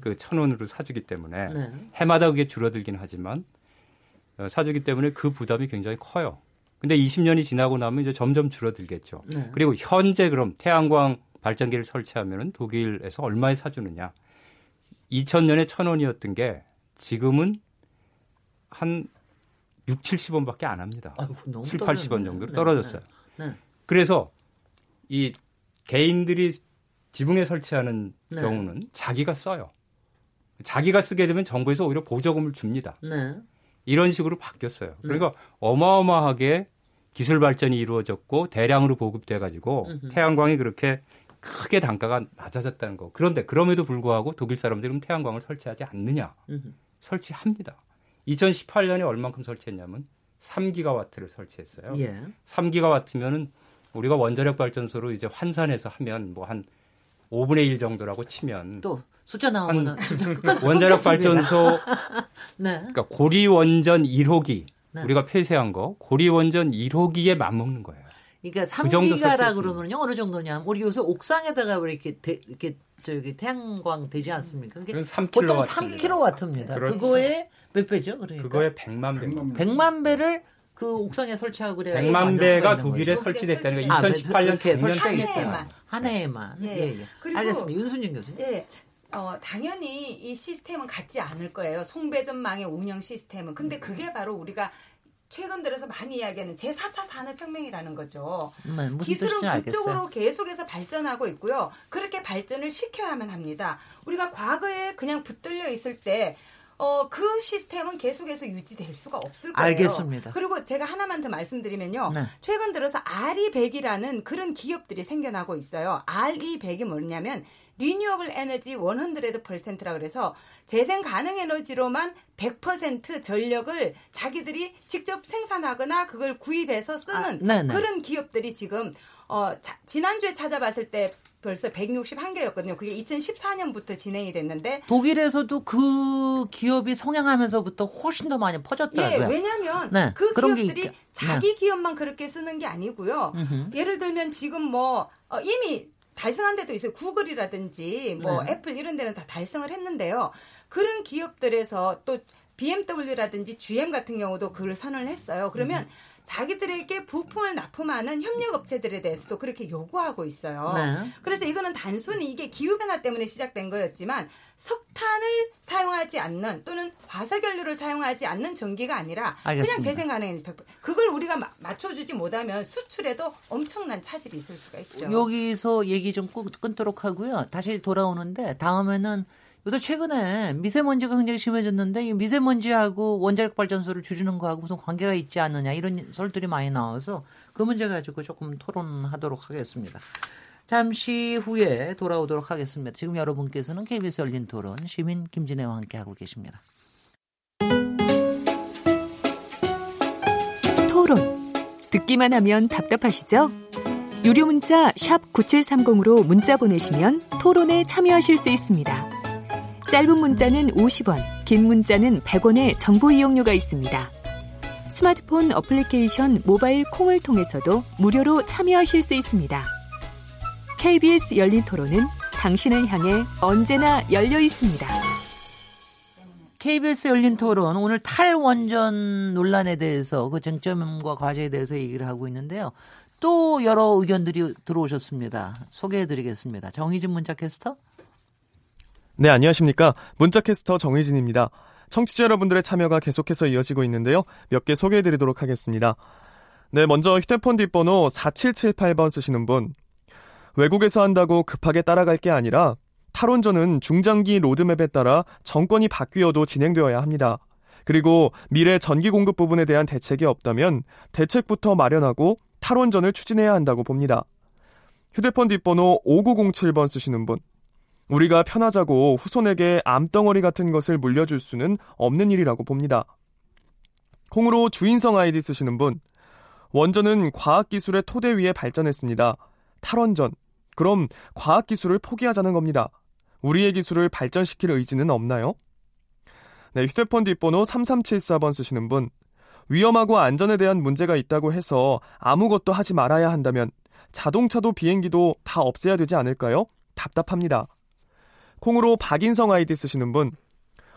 그 천 원으로 사주기 때문에 네. 해마다 그게 줄어들긴 하지만 어, 사주기 때문에 그 부담이 굉장히 커요. 근데 20년이 지나고 나면 이제 점점 줄어들겠죠. 네. 그리고 현재 그럼 태양광 발전기를 설치하면 독일에서 얼마에 사주느냐. 2000년에 1000원이었던 게 지금은 한 6, 70원밖에 안 합니다. 아이고, 7, 80원 정도로 네, 떨어졌어요. 네, 네. 그래서 이 개인들이 지붕에 설치하는 네. 경우는 자기가 써요. 자기가 쓰게 되면 정부에서 오히려 보조금을 줍니다. 네. 이런 식으로 바뀌었어요. 그러니까 어마어마하게 기술 발전이 이루어졌고 대량으로 보급돼 가지고 태양광이 그렇게 크게 단가가 낮아졌다는 거. 그런데 그럼에도 불구하고 독일 사람들은 태양광을 설치하지 않느냐? 설치합니다. 2018년에 얼만큼 설치했냐면 3기가와트를 설치했어요. 예. 3기가와트면은 우리가 원자력 발전소로 이제 환산해서 하면 뭐 한 5분의 1 정도라고 치면 또 숫자 나오면 원자력 발전소 네. 그러니까 고리 원전 1호기 네. 우리가 폐쇄한 거 고리 원전 1호기에 맞먹는 거예요. 그러니까 3기가라 그 그러면요 어느 정도냐? 우리 요새 옥상에다가 이렇게 대, 이렇게 저기 태양광 되지 않습니까? 그게 보통 3kW입니다. 그렇죠. 그거에 몇 배죠? 그러니까 그거에 100만 배. 100만 배를 그 옥상에 설치하고 그래야 100만 배가 독일에 설치됐다는 거 2018년 아, 작년 한 해에만 한 해에만. 예, 예. 예. 그리고 알겠습니다. 윤순진 교수님. 예. 어, 당연히 이 시스템은 같지 않을 거예요. 송배전망의 운영 시스템은. 근데 그게 바로 우리가 최근 들어서 많이 이야기하는 제4차 산업혁명이라는 거죠. 음, 기술은 그쪽으로 알겠어요. 계속해서 발전하고 있고요. 그렇게 발전을 시켜야만 합니다. 우리가 과거에 그냥 붙들려 있을 때 어, 그 시스템은 계속해서 유지될 수가 없을 거예요. 알겠습니다. 그리고 제가 하나만 더 말씀드리면요. 네. 최근 들어서 RE100이라는 그런 기업들이 생겨나고 있어요. RE100이 뭐냐면 리뉴어블 에너지 100%라 그래서 재생 가능 에너지로만 100% 전력을 자기들이 직접 생산하거나 그걸 구입해서 쓰는 아, 그런 기업들이 지금 어, 자, 지난주에 찾아봤을 때 벌써 161개였거든요. 그게 2014년부터 진행이 됐는데 독일에서도 그 기업이 성행하면서부터 훨씬 더 많이 퍼졌더라고요. 예, 왜냐하면 네, 그 기업들이 자기 네. 기업만 그렇게 쓰는 게 아니고요. 음흠. 예를 들면 지금 뭐 어, 이미 달성한 데도 있어요. 구글이라든지 뭐 네. 애플 이런 데는 다 달성을 했는데요. 그런 기업들에서 또 BMW라든지 GM 같은 경우도 그걸 선언을 했어요. 그러면 음. 자기들에게 부품을 납품하는 협력업체들에 대해서도 그렇게 요구하고 있어요. 네. 그래서 이거는 단순히 이게 기후변화 때문에 시작된 거였지만 석탄을 사용하지 않는 또는 화석연료를 사용하지 않는 전기가 아니라 알겠습니다. 그냥 재생 가능에는 100%. 그걸 우리가 마, 맞춰주지 못하면 수출에도 엄청난 차질이 있을 수가 있죠. 여기서 얘기 좀 끊도록 하고요. 다시 돌아오는데 다음에는 요새 최근에 미세먼지가 굉장히 심해졌는데 이 미세먼지하고 원자력 발전소를 줄이는 거하고 무슨 관계가 있지 않느냐 이런 설들이 많이 나와서 그 문제 가지고 조금 토론하도록 하겠습니다. 잠시 후에 돌아오도록 하겠습니다. 지금 여러분께서는 KBS 열린 토론 시민 김진애와 함께 하고 계십니다. 토론 듣기만 하면 답답하시죠? 유료 문자 9730으로 문자 보내시면 토론에 참여하실 수 있습니다. 짧은 문자는 50원, 긴 문자는 100원의 정보 이용료가 있습니다. 스마트폰 어플리케이션 모바일 콩을 통해서도 무료로 참여하실 수 있습니다. KBS 열린 토론은 당신을 향해 언제나 열려 있습니다. KBS 열린 토론 오늘 탈원전 논란에 대해서 그 쟁점과 과제에 대해서 얘기를 하고 있는데요. 또 여러 의견들이 들어오셨습니다. 소개해 드리겠습니다. 정희진 문자 캐스터. 네, 안녕하십니까. 문자캐스터 정의진입니다. 청취자 여러분들의 참여가 계속해서 이어지고 있는데요. 몇 개 소개해 드리도록 하겠습니다. 네, 먼저 휴대폰 뒷번호 4778번 쓰시는 분. 외국에서 한다고 급하게 따라갈 게 아니라 탈원전은 중장기 로드맵에 따라 정권이 바뀌어도 진행되어야 합니다. 그리고 미래 전기 공급 부분에 대한 대책이 없다면 대책부터 마련하고 탈원전을 추진해야 한다고 봅니다. 휴대폰 뒷번호 5907번 쓰시는 분. 우리가 편하자고 후손에게 암덩어리 같은 것을 물려줄 수는 없는 일이라고 봅니다. 콩으로 주인성 아이디 쓰시는 분, 원전은 과학기술의 토대 위에 발전했습니다. 탈원전. 그럼 과학기술을 포기하자는 겁니다. 우리의 기술을 발전시킬 의지는 없나요? 네, 휴대폰 뒷번호 3374번 쓰시는 분, 위험하고 안전에 대한 문제가 있다고 해서 아무것도 하지 말아야 한다면 자동차도 비행기도 다 없애야 되지 않을까요? 답답합니다. 콩으로 박인성 아이디 쓰시는 분.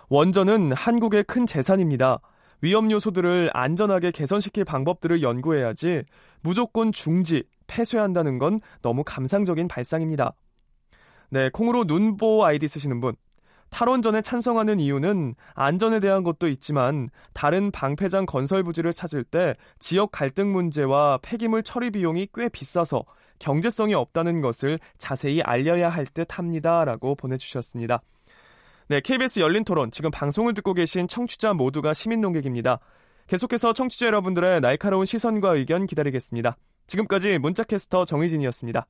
원전은 한국의 큰 재산입니다. 위험 요소들을 안전하게 개선시킬 방법들을 연구해야지 무조건 중지, 폐쇄한다는 건 너무 감상적인 발상입니다. 네, 콩으로 눈보 아이디 쓰시는 분. 탈원전에 찬성하는 이유는 안전에 대한 것도 있지만 다른 방패장 건설 부지를 찾을 때 지역 갈등 문제와 폐기물 처리 비용이 꽤 비싸서 경제성이 없다는 것을 자세히 알려야 할 듯 합니다 라고 보내주셨습니다. 네, KBS 열린 토론 지금 방송을 듣고 계신 청취자 모두가 시민 농객입니다. 계속해서 청취자 여러분들의 날카로운 시선과 의견 기다리겠습니다. 지금까지 문자캐스터 정희진이었습니다.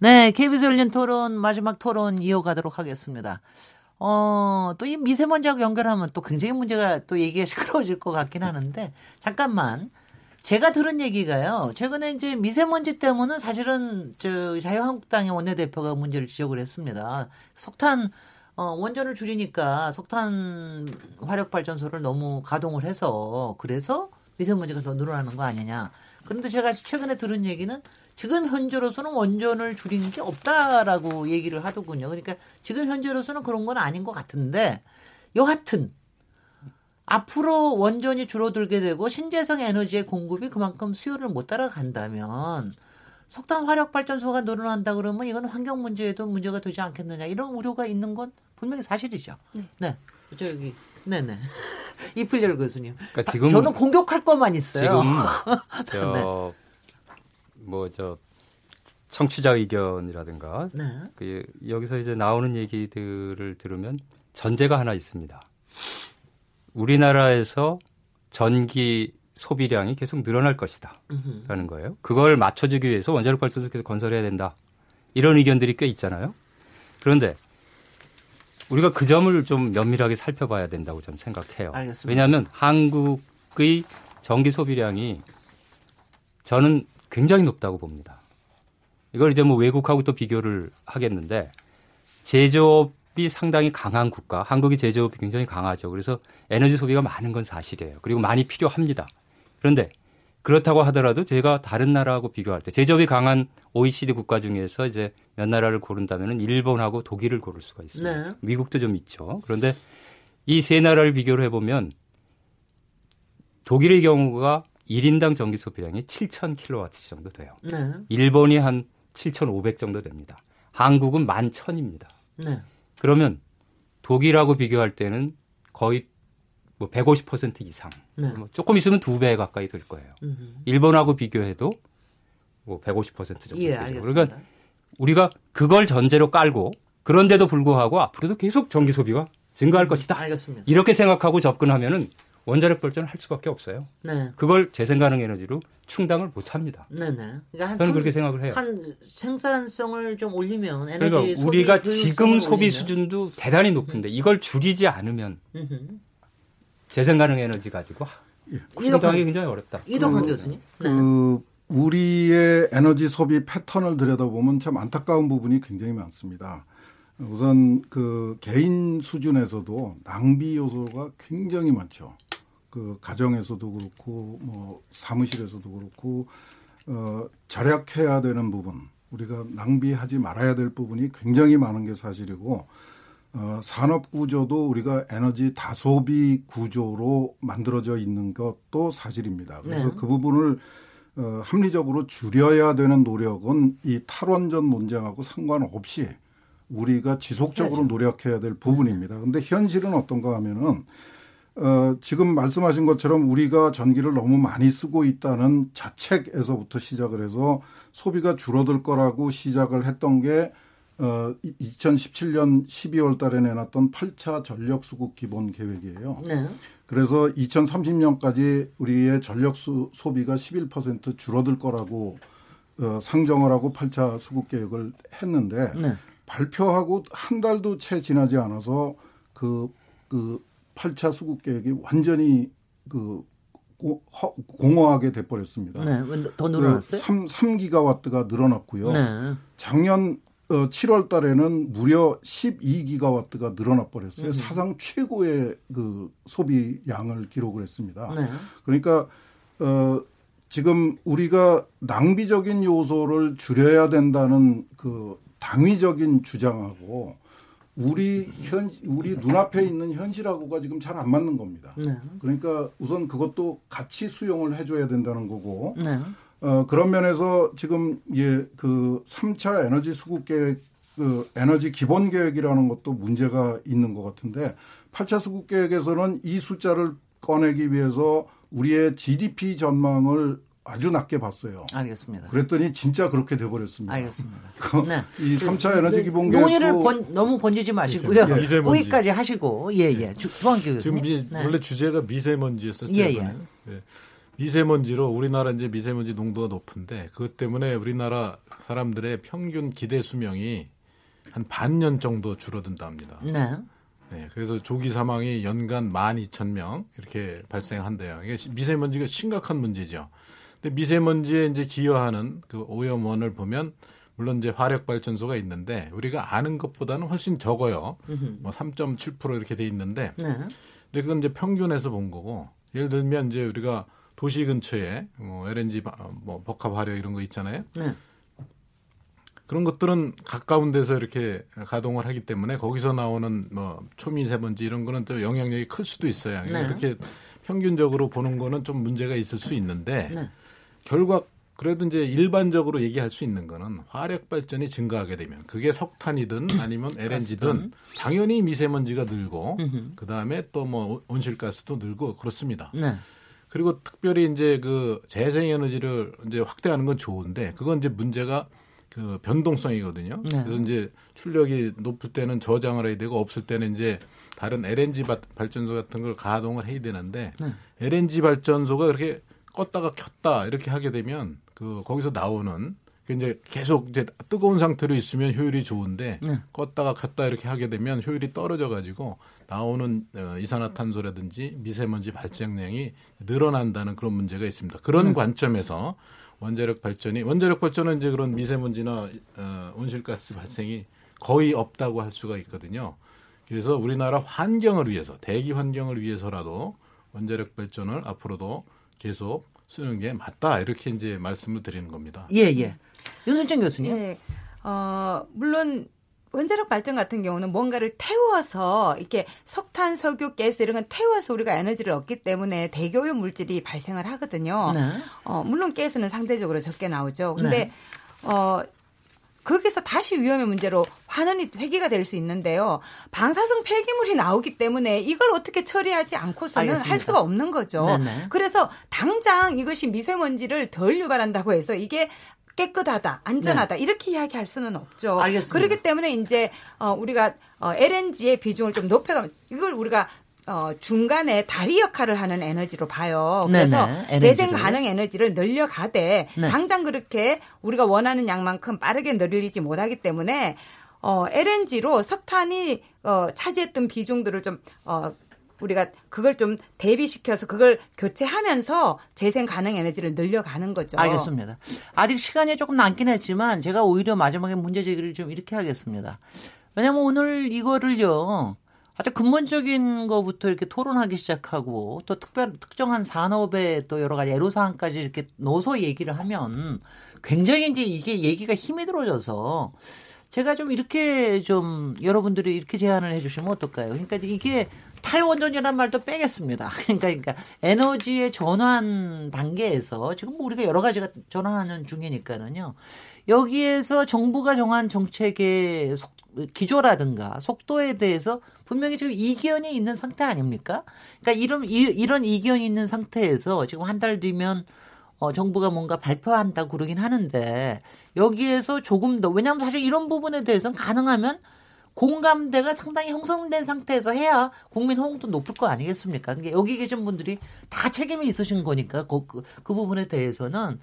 네, KBS 열린 토론 마지막 토론 이어가도록 하겠습니다. 어, 또 이 미세먼지하고 연결하면 또 굉장히 문제가 또 얘기가 시끄러워질 것 같긴 하는데 잠깐만 제가 들은 얘기가요. 최근에 이제 미세먼지 때문에 사실은 저 자유한국당의 원내대표가 문제를 지적을 했습니다. 석탄 어, 원전을 줄이니까 석탄 화력 발전소를 너무 가동을 해서 그래서 미세먼지가 더 늘어나는 거 아니냐. 그런데 제가 최근에 들은 얘기는 지금 현재로서는 원전을 줄이는 게 없다라고 얘기를 하더군요. 그러니까 지금 현재로서는 그런 건 아닌 것 같은데 여하튼 앞으로 원전이 줄어들게 되고 신재생 에너지의 공급이 그만큼 수요를 못 따라간다면 석탄 화력 발전소가 늘어난다 그러면 이건 환경 문제에도 문제가 되지 않겠느냐 이런 우려가 있는 건 분명히 사실이죠. 네. 네. 저기 네네 이플열 교수님. 그러니까 지금 저는 공격할 것만 있어요. 지금 저 뭐저 청취자 의견이라든가 네. 그 여기서 이제 나오는 얘기들을 들으면 전제가 하나 있습니다. 우리나라에서 전기 소비량이 계속 늘어날 것이다. 라는 거예요. 그걸 맞춰주기 위해서 원자력 발전소 계속 건설해야 된다. 이런 의견들이 꽤 있잖아요. 그런데 우리가 그 점을 좀 면밀하게 살펴봐야 된다고 저는 생각해요. 알겠습니다. 왜냐하면 한국의 전기 소비량이 저는 굉장히 높다고 봅니다. 이걸 이제 뭐 외국하고 또 비교를 하겠는데 제조업 이 상당히 강한 국가, 한국이 제조업이 굉장히 강하죠. 그래서 에너지 소비가 많은 건 사실이에요. 그리고 많이 필요합니다. 그런데 그렇다고 하더라도 제가 다른 나라하고 비교할 때 제조업이 강한 OECD 국가 중에서 이제 몇 나라를 고른다면은 일본하고 독일을 고를 수가 있어요. 네. 미국도 좀 있죠. 그런데 이 세 나라를 비교를 해보면 독일의 경우가 1인당 전기 소비량이 7,000kW 정도 돼요. 네. 일본이 한 7,500 정도 됩니다. 한국은 11,000입니다. 네. 그러면 독일하고 비교할 때는 거의 뭐 150% 이상. 네. 뭐 조금 있으면 두 배 가까이 될 거예요. 음흠. 일본하고 비교해도 뭐 150% 정도. 예, 되죠. 그러니까 우리가 그걸 전제로 깔고 그런데도 불구하고 앞으로도 계속 전기 소비가 증가할 음, 것이다. 알겠습니다. 이렇게 생각하고 접근하면은 원자력 발전을 할 수밖에 없어요. 네. 그걸 재생가능 에너지로 충당을 못 합니다. 네네. 그러니까 저는 그렇게 생각을 해요. 한 생산성을 좀 올리면 에너지 그러니까 우리가 지금 소비 올리면. 수준도 대단히 높은데 이걸 줄이지 않으면 재생가능 에너지 가지고 예. 충당이 굉장히 어렵다. 이동환 그, 교수님. 네. 그 우리의 에너지 소비 패턴을 들여다보면 참 안타까운 부분이 굉장히 많습니다. 우선 그 개인 수준에서도 낭비 요소가 굉장히 많죠. 그 가정에서도 그렇고 뭐 사무실에서도 그렇고 어 절약해야 되는 부분 우리가 낭비하지 말아야 될 부분이 굉장히 많은 게 사실이고 어 산업 구조도 우리가 에너지 다소비 구조로 만들어져 있는 것도 사실입니다. 그래서 네. 그 부분을 어 합리적으로 줄여야 되는 노력은 이 탈원전 논쟁하고 상관없이 우리가 지속적으로 노력해야 될 부분입니다. 근데 현실은 어떤가 하면은 어, 지금 말씀하신 것처럼 우리가 전기를 너무 많이 쓰고 있다는 자책에서부터 시작을 해서 소비가 줄어들 거라고 시작을 했던 게 어, 2017년 12월 달에 내놨던 8차 전력 수급 기본 계획이에요. 네. 그래서 2030년까지 우리의 전력 수, 소비가 11% 줄어들 거라고 어, 상정을 하고 8차 수급 계획을 했는데 네. 발표하고 한 달도 채 지나지 않아서 그, 그 8차 수급 계획이 완전히 그 공허하게 돼 버렸습니다. 네, 더 늘어났어요? 3, 3기가와트가 늘어났고요. 네. 작년 어, 7월 달에는 무려 12기가와트가 늘어나 버렸어요. 음. 사상 최고의 그 소비 양을 기록을 했습니다. 네. 그러니까 어 지금 우리가 낭비적인 요소를 줄여야 된다는 그 당위적인 주장하고 우리 현 우리 눈앞에 있는 현실하고가 지금 잘 안 맞는 겁니다. 네. 그러니까 우선 그것도 같이 수용을 해줘야 된다는 거고. 네. 어, 그런 면에서 지금 예, 그 3차 에너지 수급 계획 그 에너지 기본 계획이라는 것도 문제가 있는 것 같은데 8차 수급 계획에서는 이 숫자를 꺼내기 위해서 우리의 GDP 전망을 아주 낮게 봤어요. 알겠습니다. 그랬더니 진짜 그렇게 돼버렸습니다. 알겠습니다. 네. 이 3차 에너지 기본 계획 논의를 번, 너무 번지지 마시고요. 예. 거기까지 하시고 예예. 예. 주황기 교수님. 지금 네. 원래 주제가 미세먼지였었죠. 예, 예. 네. 미세먼지로 우리나라 이제 미세먼지 농도가 높은데 그것 때문에 우리나라 사람들의 평균 기대 수명이 한 반년 정도 줄어든다 합니다. 네. 네, 그래서 조기 사망이 연간 12,000명 이렇게 발생한대요. 이게 미세먼지가 심각한 문제죠. 근데 미세먼지에 이제 기여하는 그 오염원을 보면 물론 이제 화력 발전소가 있는데 우리가 아는 것보다는 훨씬 적어요. 뭐 3.7% 이렇게 돼 있는데. 네. 근데 그건 이제 평균에서 본 거고 예를 들면 이제 우리가 도시 근처에 뭐 LNG 뭐 복합 화력 이런 거 있잖아요. 네. 그런 것들은 가까운 데서 이렇게 가동을 하기 때문에 거기서 나오는 뭐 초미세먼지 이런 거는 또 영향력이 클 수도 있어요. 네. 이렇게 평균적으로 보는 거는 좀 문제가 있을 수 있는데 네. 결과 그래도 이제 일반적으로 얘기할 수 있는 거는 화력 발전이 증가하게 되면 그게 석탄이든 아니면 LNG든 당연히 미세먼지가 늘고 그 다음에 또 뭐 온실가스도 늘고 그렇습니다. 네. 그리고 특별히 이제 그 재생에너지를 이제 확대하는 건 좋은데 그건 이제 문제가 그 변동성이거든요. 네. 그래서 이제 출력이 높을 때는 저장을 해야 되고 없을 때는 이제 다른 LNG 발전소 같은 걸 가동을 해야 되는데 네. LNG 발전소가 그렇게 껐다가 켰다 이렇게 하게 되면 그 거기서 나오는 그 이제 계속 이제 뜨거운 상태로 있으면 효율이 좋은데 네. 껐다가 켰다 이렇게 하게 되면 효율이 떨어져 가지고 나오는 어, 이산화탄소라든지 미세먼지 발생량이 늘어난다는 그런 문제가 있습니다. 그런 네. 관점에서 원자력 발전이 원자력 발전은 이제 그런 미세먼지나 어, 온실가스 발생이 거의 없다고 할 수가 있거든요. 그래서 우리나라 환경을 위해서 대기 환경을 위해서라도 원자력 발전을 앞으로도 계속 쓰는 게 맞다 이렇게 이제 말씀을 드리는 겁니다. 예 예. 윤순정 교수님. 예. 어 물론 원자력 발전 같은 경우는 뭔가를 태워서 이렇게 석탄, 석유, 가스 이런 건 태워서 우리가 에너지를 얻기 때문에 대기오염 물질이 발생을 하거든요. 네. 어, 물론 가스는 상대적으로 적게 나오죠. 근데 네. 어 거기서 다시 위험의 문제로 환원이 회귀가 될 수 있는데요. 방사성 폐기물이 나오기 때문에 이걸 어떻게 처리하지 않고서는 알겠습니다. 할 수가 없는 거죠. 네네. 그래서 당장 이것이 미세먼지를 덜 유발한다고 해서 이게 깨끗하다, 안전하다 네. 이렇게 이야기할 수는 없죠. 알겠습니다. 그렇기 때문에 이제 어, 우리가 어, LNG의 비중을 좀 높여가면 이걸 우리가 어, 중간에 다리 역할을 하는 에너지로 봐요. 그래서 네네, 재생 가능 에너지를 늘려가되 네. 당장 그렇게 우리가 원하는 양만큼 빠르게 늘리지 못하기 때문에 어, LNG로 석탄이 어, 차지했던 비중들을 좀 어, 우리가 그걸 좀 대비시켜서 그걸 교체하면서 재생 가능 에너지를 늘려가는 거죠. 알겠습니다. 아직 시간이 조금 남긴 했지만 제가 오히려 마지막에 문제 제기를 좀 이렇게 하겠습니다. 왜냐면 오늘 이거를요. 아주 근본적인 것부터 이렇게 토론하기 시작하고 또 특별 특정한 산업의 또 여러 가지 애로 사항까지 이렇게 넣어서 얘기를 하면 굉장히 이제 이게 얘기가 힘이 들어져서 제가 좀 이렇게 좀 여러분들이 이렇게 제안을 해주시면 어떨까요? 그러니까 이게 탈원전이라는 말도 빼겠습니다. 그러니까, 그러니까 에너지의 전환 단계에서 지금 뭐 우리가 여러 가지가 전환하는 중이니까는요. 여기에서 정부가 정한 정책의 속, 기조라든가 속도에 대해서 분명히 지금 이견이 있는 상태 아닙니까? 그러니까 이런 이런 이견이 있는 상태에서 지금 한 달 뒤면 어, 정부가 뭔가 발표한다고 그러긴 하는데 여기에서 조금 더 왜냐하면 사실 이런 부분에 대해서는 가능하면 공감대가 상당히 형성된 상태에서 해야 국민 호응도 높을 거 아니겠습니까? 그러니까 여기 계신 분들이 다 책임이 있으신 거니까 그, 그, 그 부분에 대해서는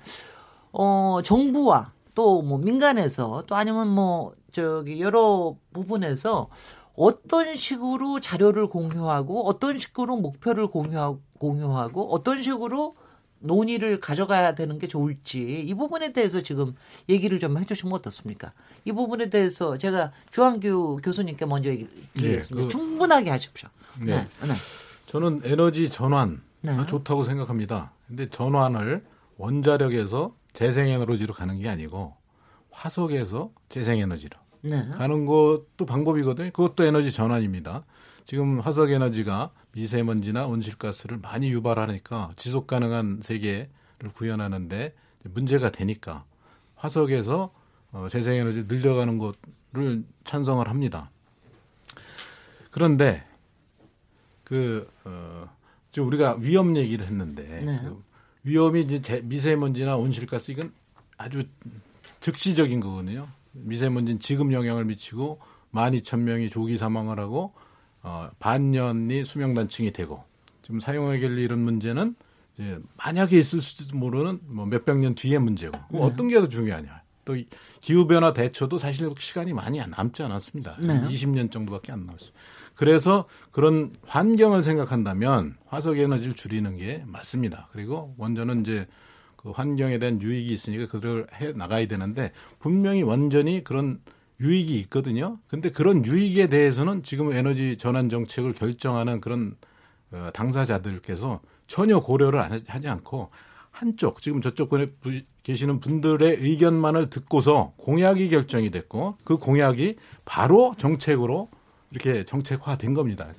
어 정부와 또 뭐 민간에서 또 아니면 뭐 저기 여러 부분에서 어떤 식으로 자료를 공유하고 어떤 식으로 목표를 공유하고 공유하고 어떤 식으로 논의를 가져가야 되는 게 좋을지 이 부분에 대해서 지금 얘기를 좀 해주시면 어떻습니까? 이 부분에 대해서 제가 주한규 교수님께 먼저 얘기 드리겠습니다. 네, 그, 충분하게 하십시오. 네. 네. 네. 저는 에너지 전환 네. 좋다고 생각합니다. 근데 전환을 원자력에서 재생에너지로 가는 게 아니고 화석에서 재생에너지로 네. 가는 것도 방법이거든요. 그것도 에너지 전환입니다. 지금 화석 에너지가 미세먼지나 온실가스를 많이 유발하니까 지속 가능한 세계를 구현하는데 문제가 되니까 화석에서 어, 재생에너지를 늘려가는 것을 찬성을 합니다. 그런데 그 어, 지금 우리가 위험 얘기를 했는데 네. 그 위험이 이제 미세먼지나 온실가스 이건 아주 즉시적인 거거든요. 미세먼지는 지금 영향을 미치고 12,000명이 조기 사망을 하고 어, 반년이 수명 단층이 되고 지금 사용하길 이런 문제는 이제 만약에 있을 수도 모르는 뭐 몇백 년 뒤의 문제고 뭐 네. 어떤 게 더 중요하냐. 또 기후 변화 대처도 사실 시간이 많이 남지 않았습니다. 네. 20년 정도밖에 안 남았어요. 그래서 그런 환경을 생각한다면 화석 에너지를 줄이는 게 맞습니다. 그리고 원전은 이제 그 환경에 대한 유익이 있으니까 그걸 해 나가야 되는데 분명히 원전이 그런 유익이 있거든요. 근데 그런 유익에 대해서는 지금 에너지 전환 정책을 결정하는 그런 어, 당사자들께서 전혀 고려를 안, 하지 않고 한쪽 지금 저쪽에 계시는 분들의 의견만을 듣고서 공약이 결정이 됐고 그 공약이 바로 정책으로 이렇게 정책화된 겁니다.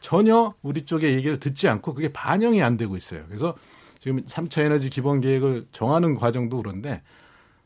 전혀 우리 쪽의 얘기를 듣지 않고 그게 반영이 안 되고 있어요. 그래서 지금 3차 에너지 기본 계획을 정하는 과정도 그런데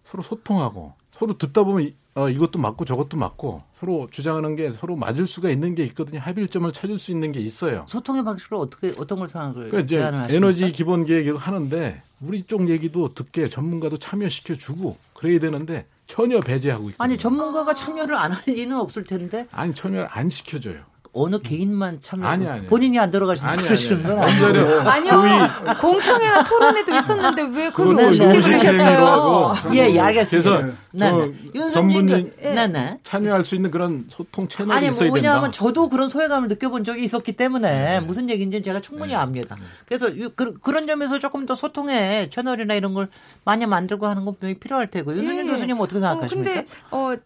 서로 소통하고 서로 듣다 보면 어, 이것도 맞고 저것도 맞고 서로 주장하는 게 서로 맞을 수가 있는 게 있거든요. 합일점을 찾을 수 있는 게 있어요. 소통의 방식으로 어떻게 어떤 걸 생각을 그러니까 이제 에너지 기본 계획을 하는데 우리 쪽 얘기도 듣게 전문가도 참여시켜 주고 그래야 되는데 전혀 배제하고 있고 아니 전문가가 참여를 안 할 리는 없을 텐데 아니 참여를 안 시켜줘요. 어느 개인만 참여 아니, 아니. 본인이 안 들어가셔서 그러시는 건 아니에요. 아니요. 공청회와 토론회도 있었는데 왜 거기 오시게 그러셨어요? 예, 예, 알겠습니다. 그래서 네, 네. 전문인 네, 네. 참여할 수 있는 그런 소통 채널이 아니, 있어야 뭐, 왜냐하면 된다. 저도 그런 소외감을 느껴본 적이 있었기 때문에 네. 무슨 얘기인지 제가 충분히 네. 압니다. 그래서 그, 런 점에서 조금 더 소통의 채널이나 이런 걸 많이 만들고 하는 건 분명히 필요할 테고 윤석열 예. 교수님 어떻게 생각하십니까? 어, 근데 어, 어,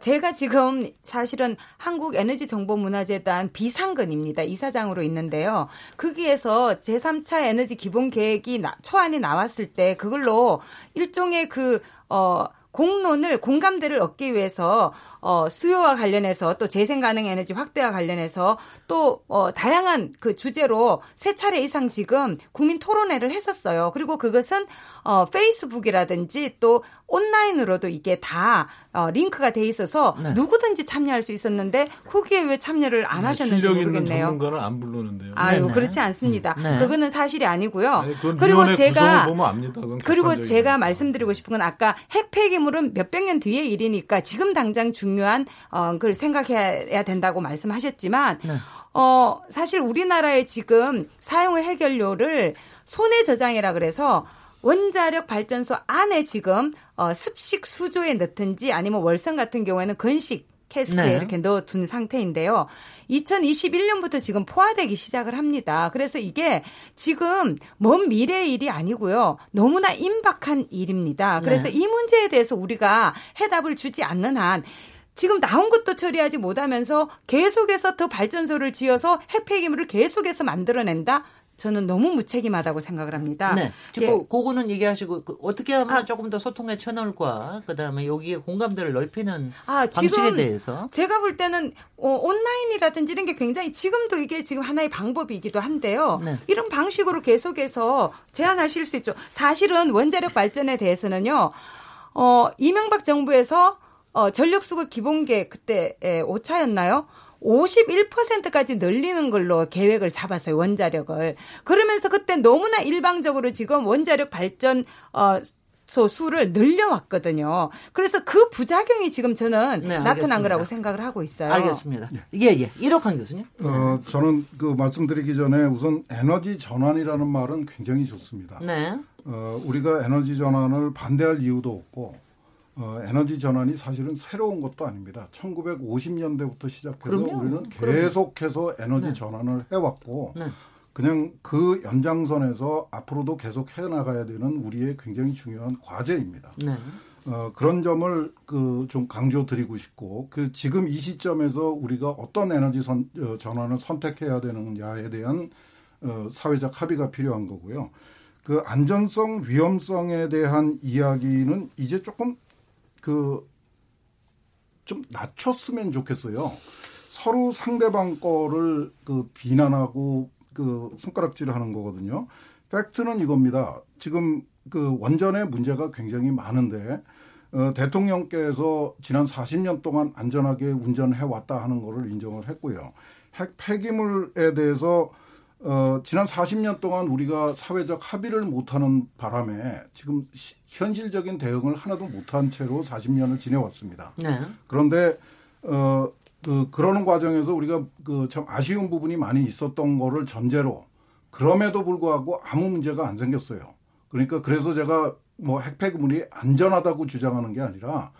제가 지금 사실은 한국에너지정보문화재단 비상근입니다. 이사장으로 있는데요. 거기에서 제3차 에너지 기본 계획이 초안이 나왔을 때 그걸로 일종의 그, 어, 공론을 공감대를 얻기 위해서 어, 수요와 관련해서 또 재생 가능 에너지 확대와 관련해서 또 어, 다양한 그 주제로 세 차례 이상 지금 국민 토론회를 했었어요. 그리고 그것은 어, 페이스북이라든지 또 온라인으로도 이게 다 어, 링크가 돼 있어서 네. 누구든지 참여할 수 있었는데 거기에 왜 참여를 안 네, 하셨는지 모르겠네요. 있는 전문가는 안 부르는데요. 아유 네네. 그렇지 않습니다. 음. 네. 그거는 사실이 아니고요. 아니, 그리고 제가 그리고 제가 말씀드리고 싶은 건 아까 핵 폐기물은 몇백 년 뒤의 일이니까 지금 당장 중요한 어, 그걸 생각해야 된다고 말씀하셨지만 네. 어, 사실 우리나라의 지금 사용 해결료를 손해 저장이라 그래서 원자력 발전소 안에 지금 어, 습식 수조에 넣든지 아니면 월성 같은 경우에는 건식 캐스크에 네. 이렇게 넣어둔 상태인데요. 2021년부터 지금 포화되기 시작을 합니다. 그래서 이게 지금 먼 미래의 일이 아니고요. 너무나 임박한 일입니다. 그래서 네. 이 문제에 대해서 우리가 해답을 주지 않는 한 지금 나온 것도 처리하지 못하면서 계속해서 더 발전소를 지어서 핵폐기물을 계속해서 만들어낸다? 저는 너무 무책임하다고 생각을 합니다. 네. 예. 그, 그거는 얘기하시고 그 어떻게 하면 아, 조금 더 소통의 채널과 그다음에 여기에 공감대를 넓히는 아, 방식에 대해서 제가 볼 때는 어, 온라인이라든지 이런 게 굉장히 지금도 이게 지금 하나의 방법이기도 한데요. 네. 이런 방식으로 계속해서 제안하실 수 있죠. 사실은 원자력 발전에 대해서는요. 어, 이명박 정부에서 어, 전력 수급 기본계 그때 에, 오차였나요? 51%까지 늘리는 걸로 계획을 잡았어요, 원자력을. 그러면서 그때 너무나 일방적으로 지금 원자력 발전, 어, 소 수를 늘려왔거든요. 그래서 그 부작용이 지금 저는 네, 나타난 거라고 생각을 하고 있어요. 알겠습니다. 예, 예. 이덕환 교수님. 어, 저는 그 말씀드리기 전에 우선 에너지 전환이라는 말은 굉장히 좋습니다. 네. 어, 우리가 에너지 전환을 반대할 이유도 없고 어, 에너지 전환이 사실은 새로운 것도 아닙니다. 1950년대부터 시작해서 그럼요. 우리는 계속해서 에너지 네. 전환을 해왔고 네. 그냥 그 연장선에서 앞으로도 계속 해나가야 되는 우리의 굉장히 중요한 과제입니다. 네. 어, 그런 점을 그 좀 강조드리고 싶고 그 지금 이 시점에서 우리가 어떤 에너지 선, 어, 전환을 선택해야 되느냐에 대한 어, 사회적 합의가 필요한 거고요. 그 안전성, 위험성에 대한 이야기는 이제 조금 그 좀 낮췄으면 좋겠어요. 서로 상대방 거를 그 비난하고 그 손가락질을 하는 거거든요. 팩트는 이겁니다. 지금 그 원전의 문제가 굉장히 많은데 어, 대통령께서 지난 40년 동안 안전하게 운전해 왔다 하는 거를 인정을 했고요. 핵 폐기물에 대해서 어, 지난 40년 동안 우리가 사회적 합의를 못하는 바람에 지금 시, 현실적인 대응을 하나도 못한 채로 40년을 지내왔습니다. 네. 그런데 어, 그 그러는 과정에서 우리가 그 참 아쉬운 부분이 많이 있었던 거를 전제로 그럼에도 불구하고 아무 문제가 안 생겼어요. 그러니까 그래서 제가 뭐 핵폐기물이 안전하다고 주장하는 게 아니라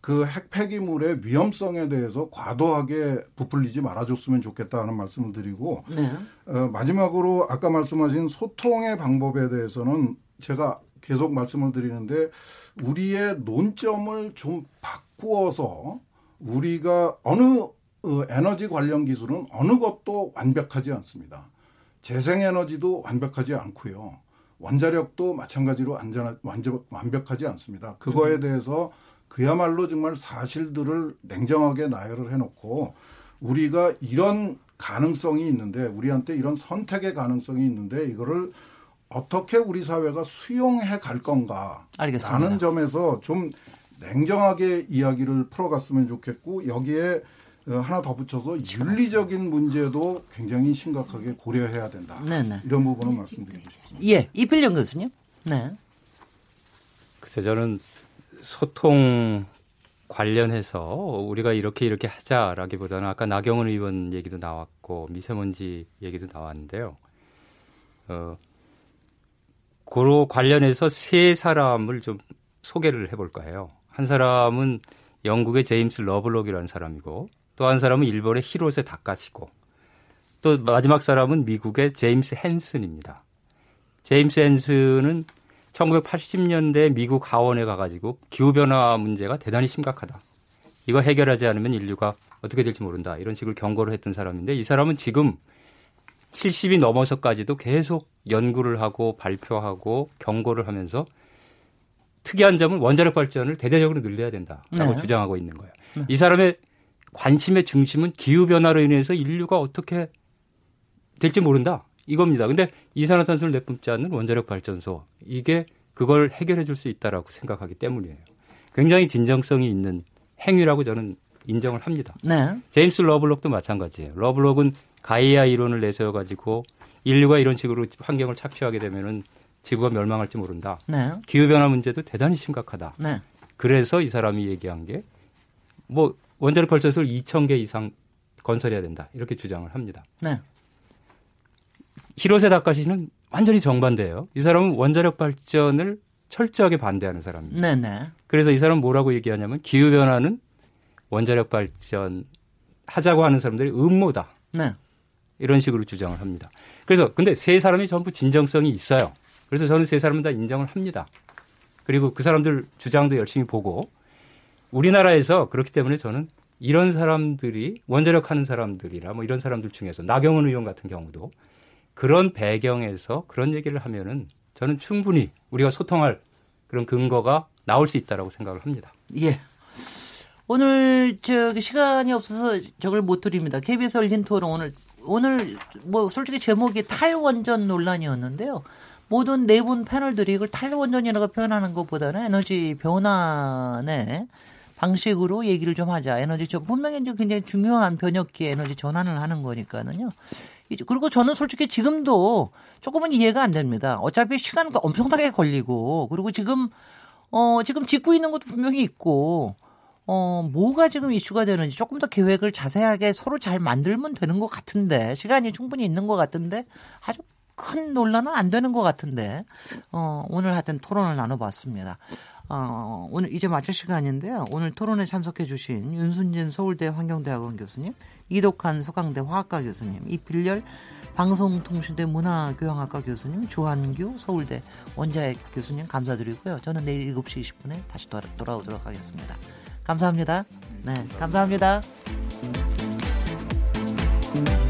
그 핵폐기물의 위험성에 대해서 과도하게 부풀리지 말아줬으면 좋겠다는 말씀을 드리고 네. 어, 마지막으로 아까 말씀하신 소통의 방법에 대해서는 제가 계속 말씀을 드리는데 우리의 논점을 좀 바꾸어서 우리가 어느 어, 에너지 관련 기술은 어느 것도 완벽하지 않습니다. 재생에너지도 완벽하지 않고요. 원자력도 마찬가지로 안전 완전 완벽하지 않습니다. 그거에 음. 대해서 그야말로 정말 사실들을 냉정하게 나열을 해놓고 우리가 이런 가능성이 있는데 우리한테 이런 선택의 가능성이 있는데 이거를 어떻게 우리 사회가 수용해 갈 건가 알겠습니다. 라는 점에서 좀 냉정하게 이야기를 풀어갔으면 좋겠고 여기에 어, 하나 덧붙여서 윤리적인 문제도 굉장히 심각하게 고려해야 된다. 네네. 이런 부분은 말씀드리고 싶습니다. 예, 이필령 교수님. 네. 글쎄 저는 소통 관련해서 우리가 이렇게 이렇게 하자라기보다는 아까 나경원 의원 얘기도 나왔고 미세먼지 얘기도 나왔는데요. 어, 고로 관련해서 세 사람을 좀 소개를 해볼까 해요. 한 사람은 영국의 제임스 러블록이라는 사람이고 또 한 사람은 일본의 히로세 다카시고 또 마지막 사람은 미국의 제임스 헨슨입니다. 제임스 헨슨은 1980년대 미국 하원에 가가지고 기후변화 문제가 대단히 심각하다. 이거 해결하지 않으면 인류가 어떻게 될지 모른다. 이런 식으로 경고를 했던 사람인데 이 사람은 지금 70이 넘어서까지도 계속 연구를 하고 발표하고 경고를 하면서 특이한 점은 원자력 발전을 대대적으로 늘려야 된다라고 네. 주장하고 있는 거예요. 네. 이 사람의 관심의 중심은 기후 변화로 인해서 인류가 어떻게 될지 모른다 이겁니다. 근데 이산화탄소를 내뿜지 않는 원자력 발전소 이게 그걸 해결해 줄 수 있다라고 생각하기 때문이에요. 굉장히 진정성이 있는 행위라고 저는 인정을 합니다. 네. 제임스 러블록도 마찬가지예요. 러블록은 가이아 이론을 내세워 가지고 인류가 이런 식으로 환경을 착취하게 되면은 지구가 멸망할지 모른다. 네. 기후 변화 문제도 대단히 심각하다. 네. 그래서 이 사람이 얘기한 게 뭐 원자력 발전소를 2,000개 이상 건설해야 된다. 이렇게 주장을 합니다. 네. 히로세 다카시는 완전히 정반대예요. 이 사람은 원자력 발전을 철저하게 반대하는 사람입니다. 네네. 네. 그래서 이 사람은 뭐라고 얘기하냐면 기후 변화는 원자력 발전 하자고 하는 사람들이 음모다. 네. 이런 식으로 주장을 합니다. 그래서 근데 세 사람이 전부 진정성이 있어요. 그래서 저는 세 사람은 다 인정을 합니다. 그리고 그 사람들 주장도 열심히 보고 우리나라에서 그렇기 때문에 저는 이런 사람들이 원자력 하는 사람들이나 뭐 이런 사람들 중에서 나경원 의원 같은 경우도 그런 배경에서 그런 얘기를 하면은 저는 충분히 우리가 소통할 그런 근거가 나올 수 있다라고 생각을 합니다. 예. 오늘 저기 시간이 없어서 저걸 못 드립니다. KBS 열린 토론 오늘 오늘 뭐 솔직히 제목이 탈원전 논란이었는데요. 모든 네 분 패널들이 이걸 탈원전이라고 표현하는 것보다는 에너지 변환의 방식으로 얘기를 좀 하자. 에너지 전 분명히 이제 굉장히 중요한 변혁기 에너지 전환을 하는 거니까는요. 그리고 저는 솔직히 지금도 조금은 이해가 안 됩니다. 어차피 시간가 엄청나게 걸리고 그리고 지금 어 지금 짓고 있는 것도 분명히 있고 어, 뭐가 지금 이슈가 되는지 조금 더 계획을 자세하게 서로 잘 만들면 되는 것 같은데, 시간이 충분히 있는 것 같은데, 아주 큰 논란은 안 되는 것 같은데, 어, 오늘 하여튼 토론을 나눠봤습니다. 어, 오늘 이제 마칠 시간인데요. 오늘 토론에 참석해 주신 윤순진 서울대 환경대학원 교수님, 이덕한 서강대 화학과 교수님, 이필열 방송통신대 문화교양학과 교수님, 주한규 서울대 원자의 교수님 감사드리고요. 저는 내일 7시 20분에 다시 돌아오도록 하겠습니다. 감사합니다. 네, 감사합니다. 감사합니다.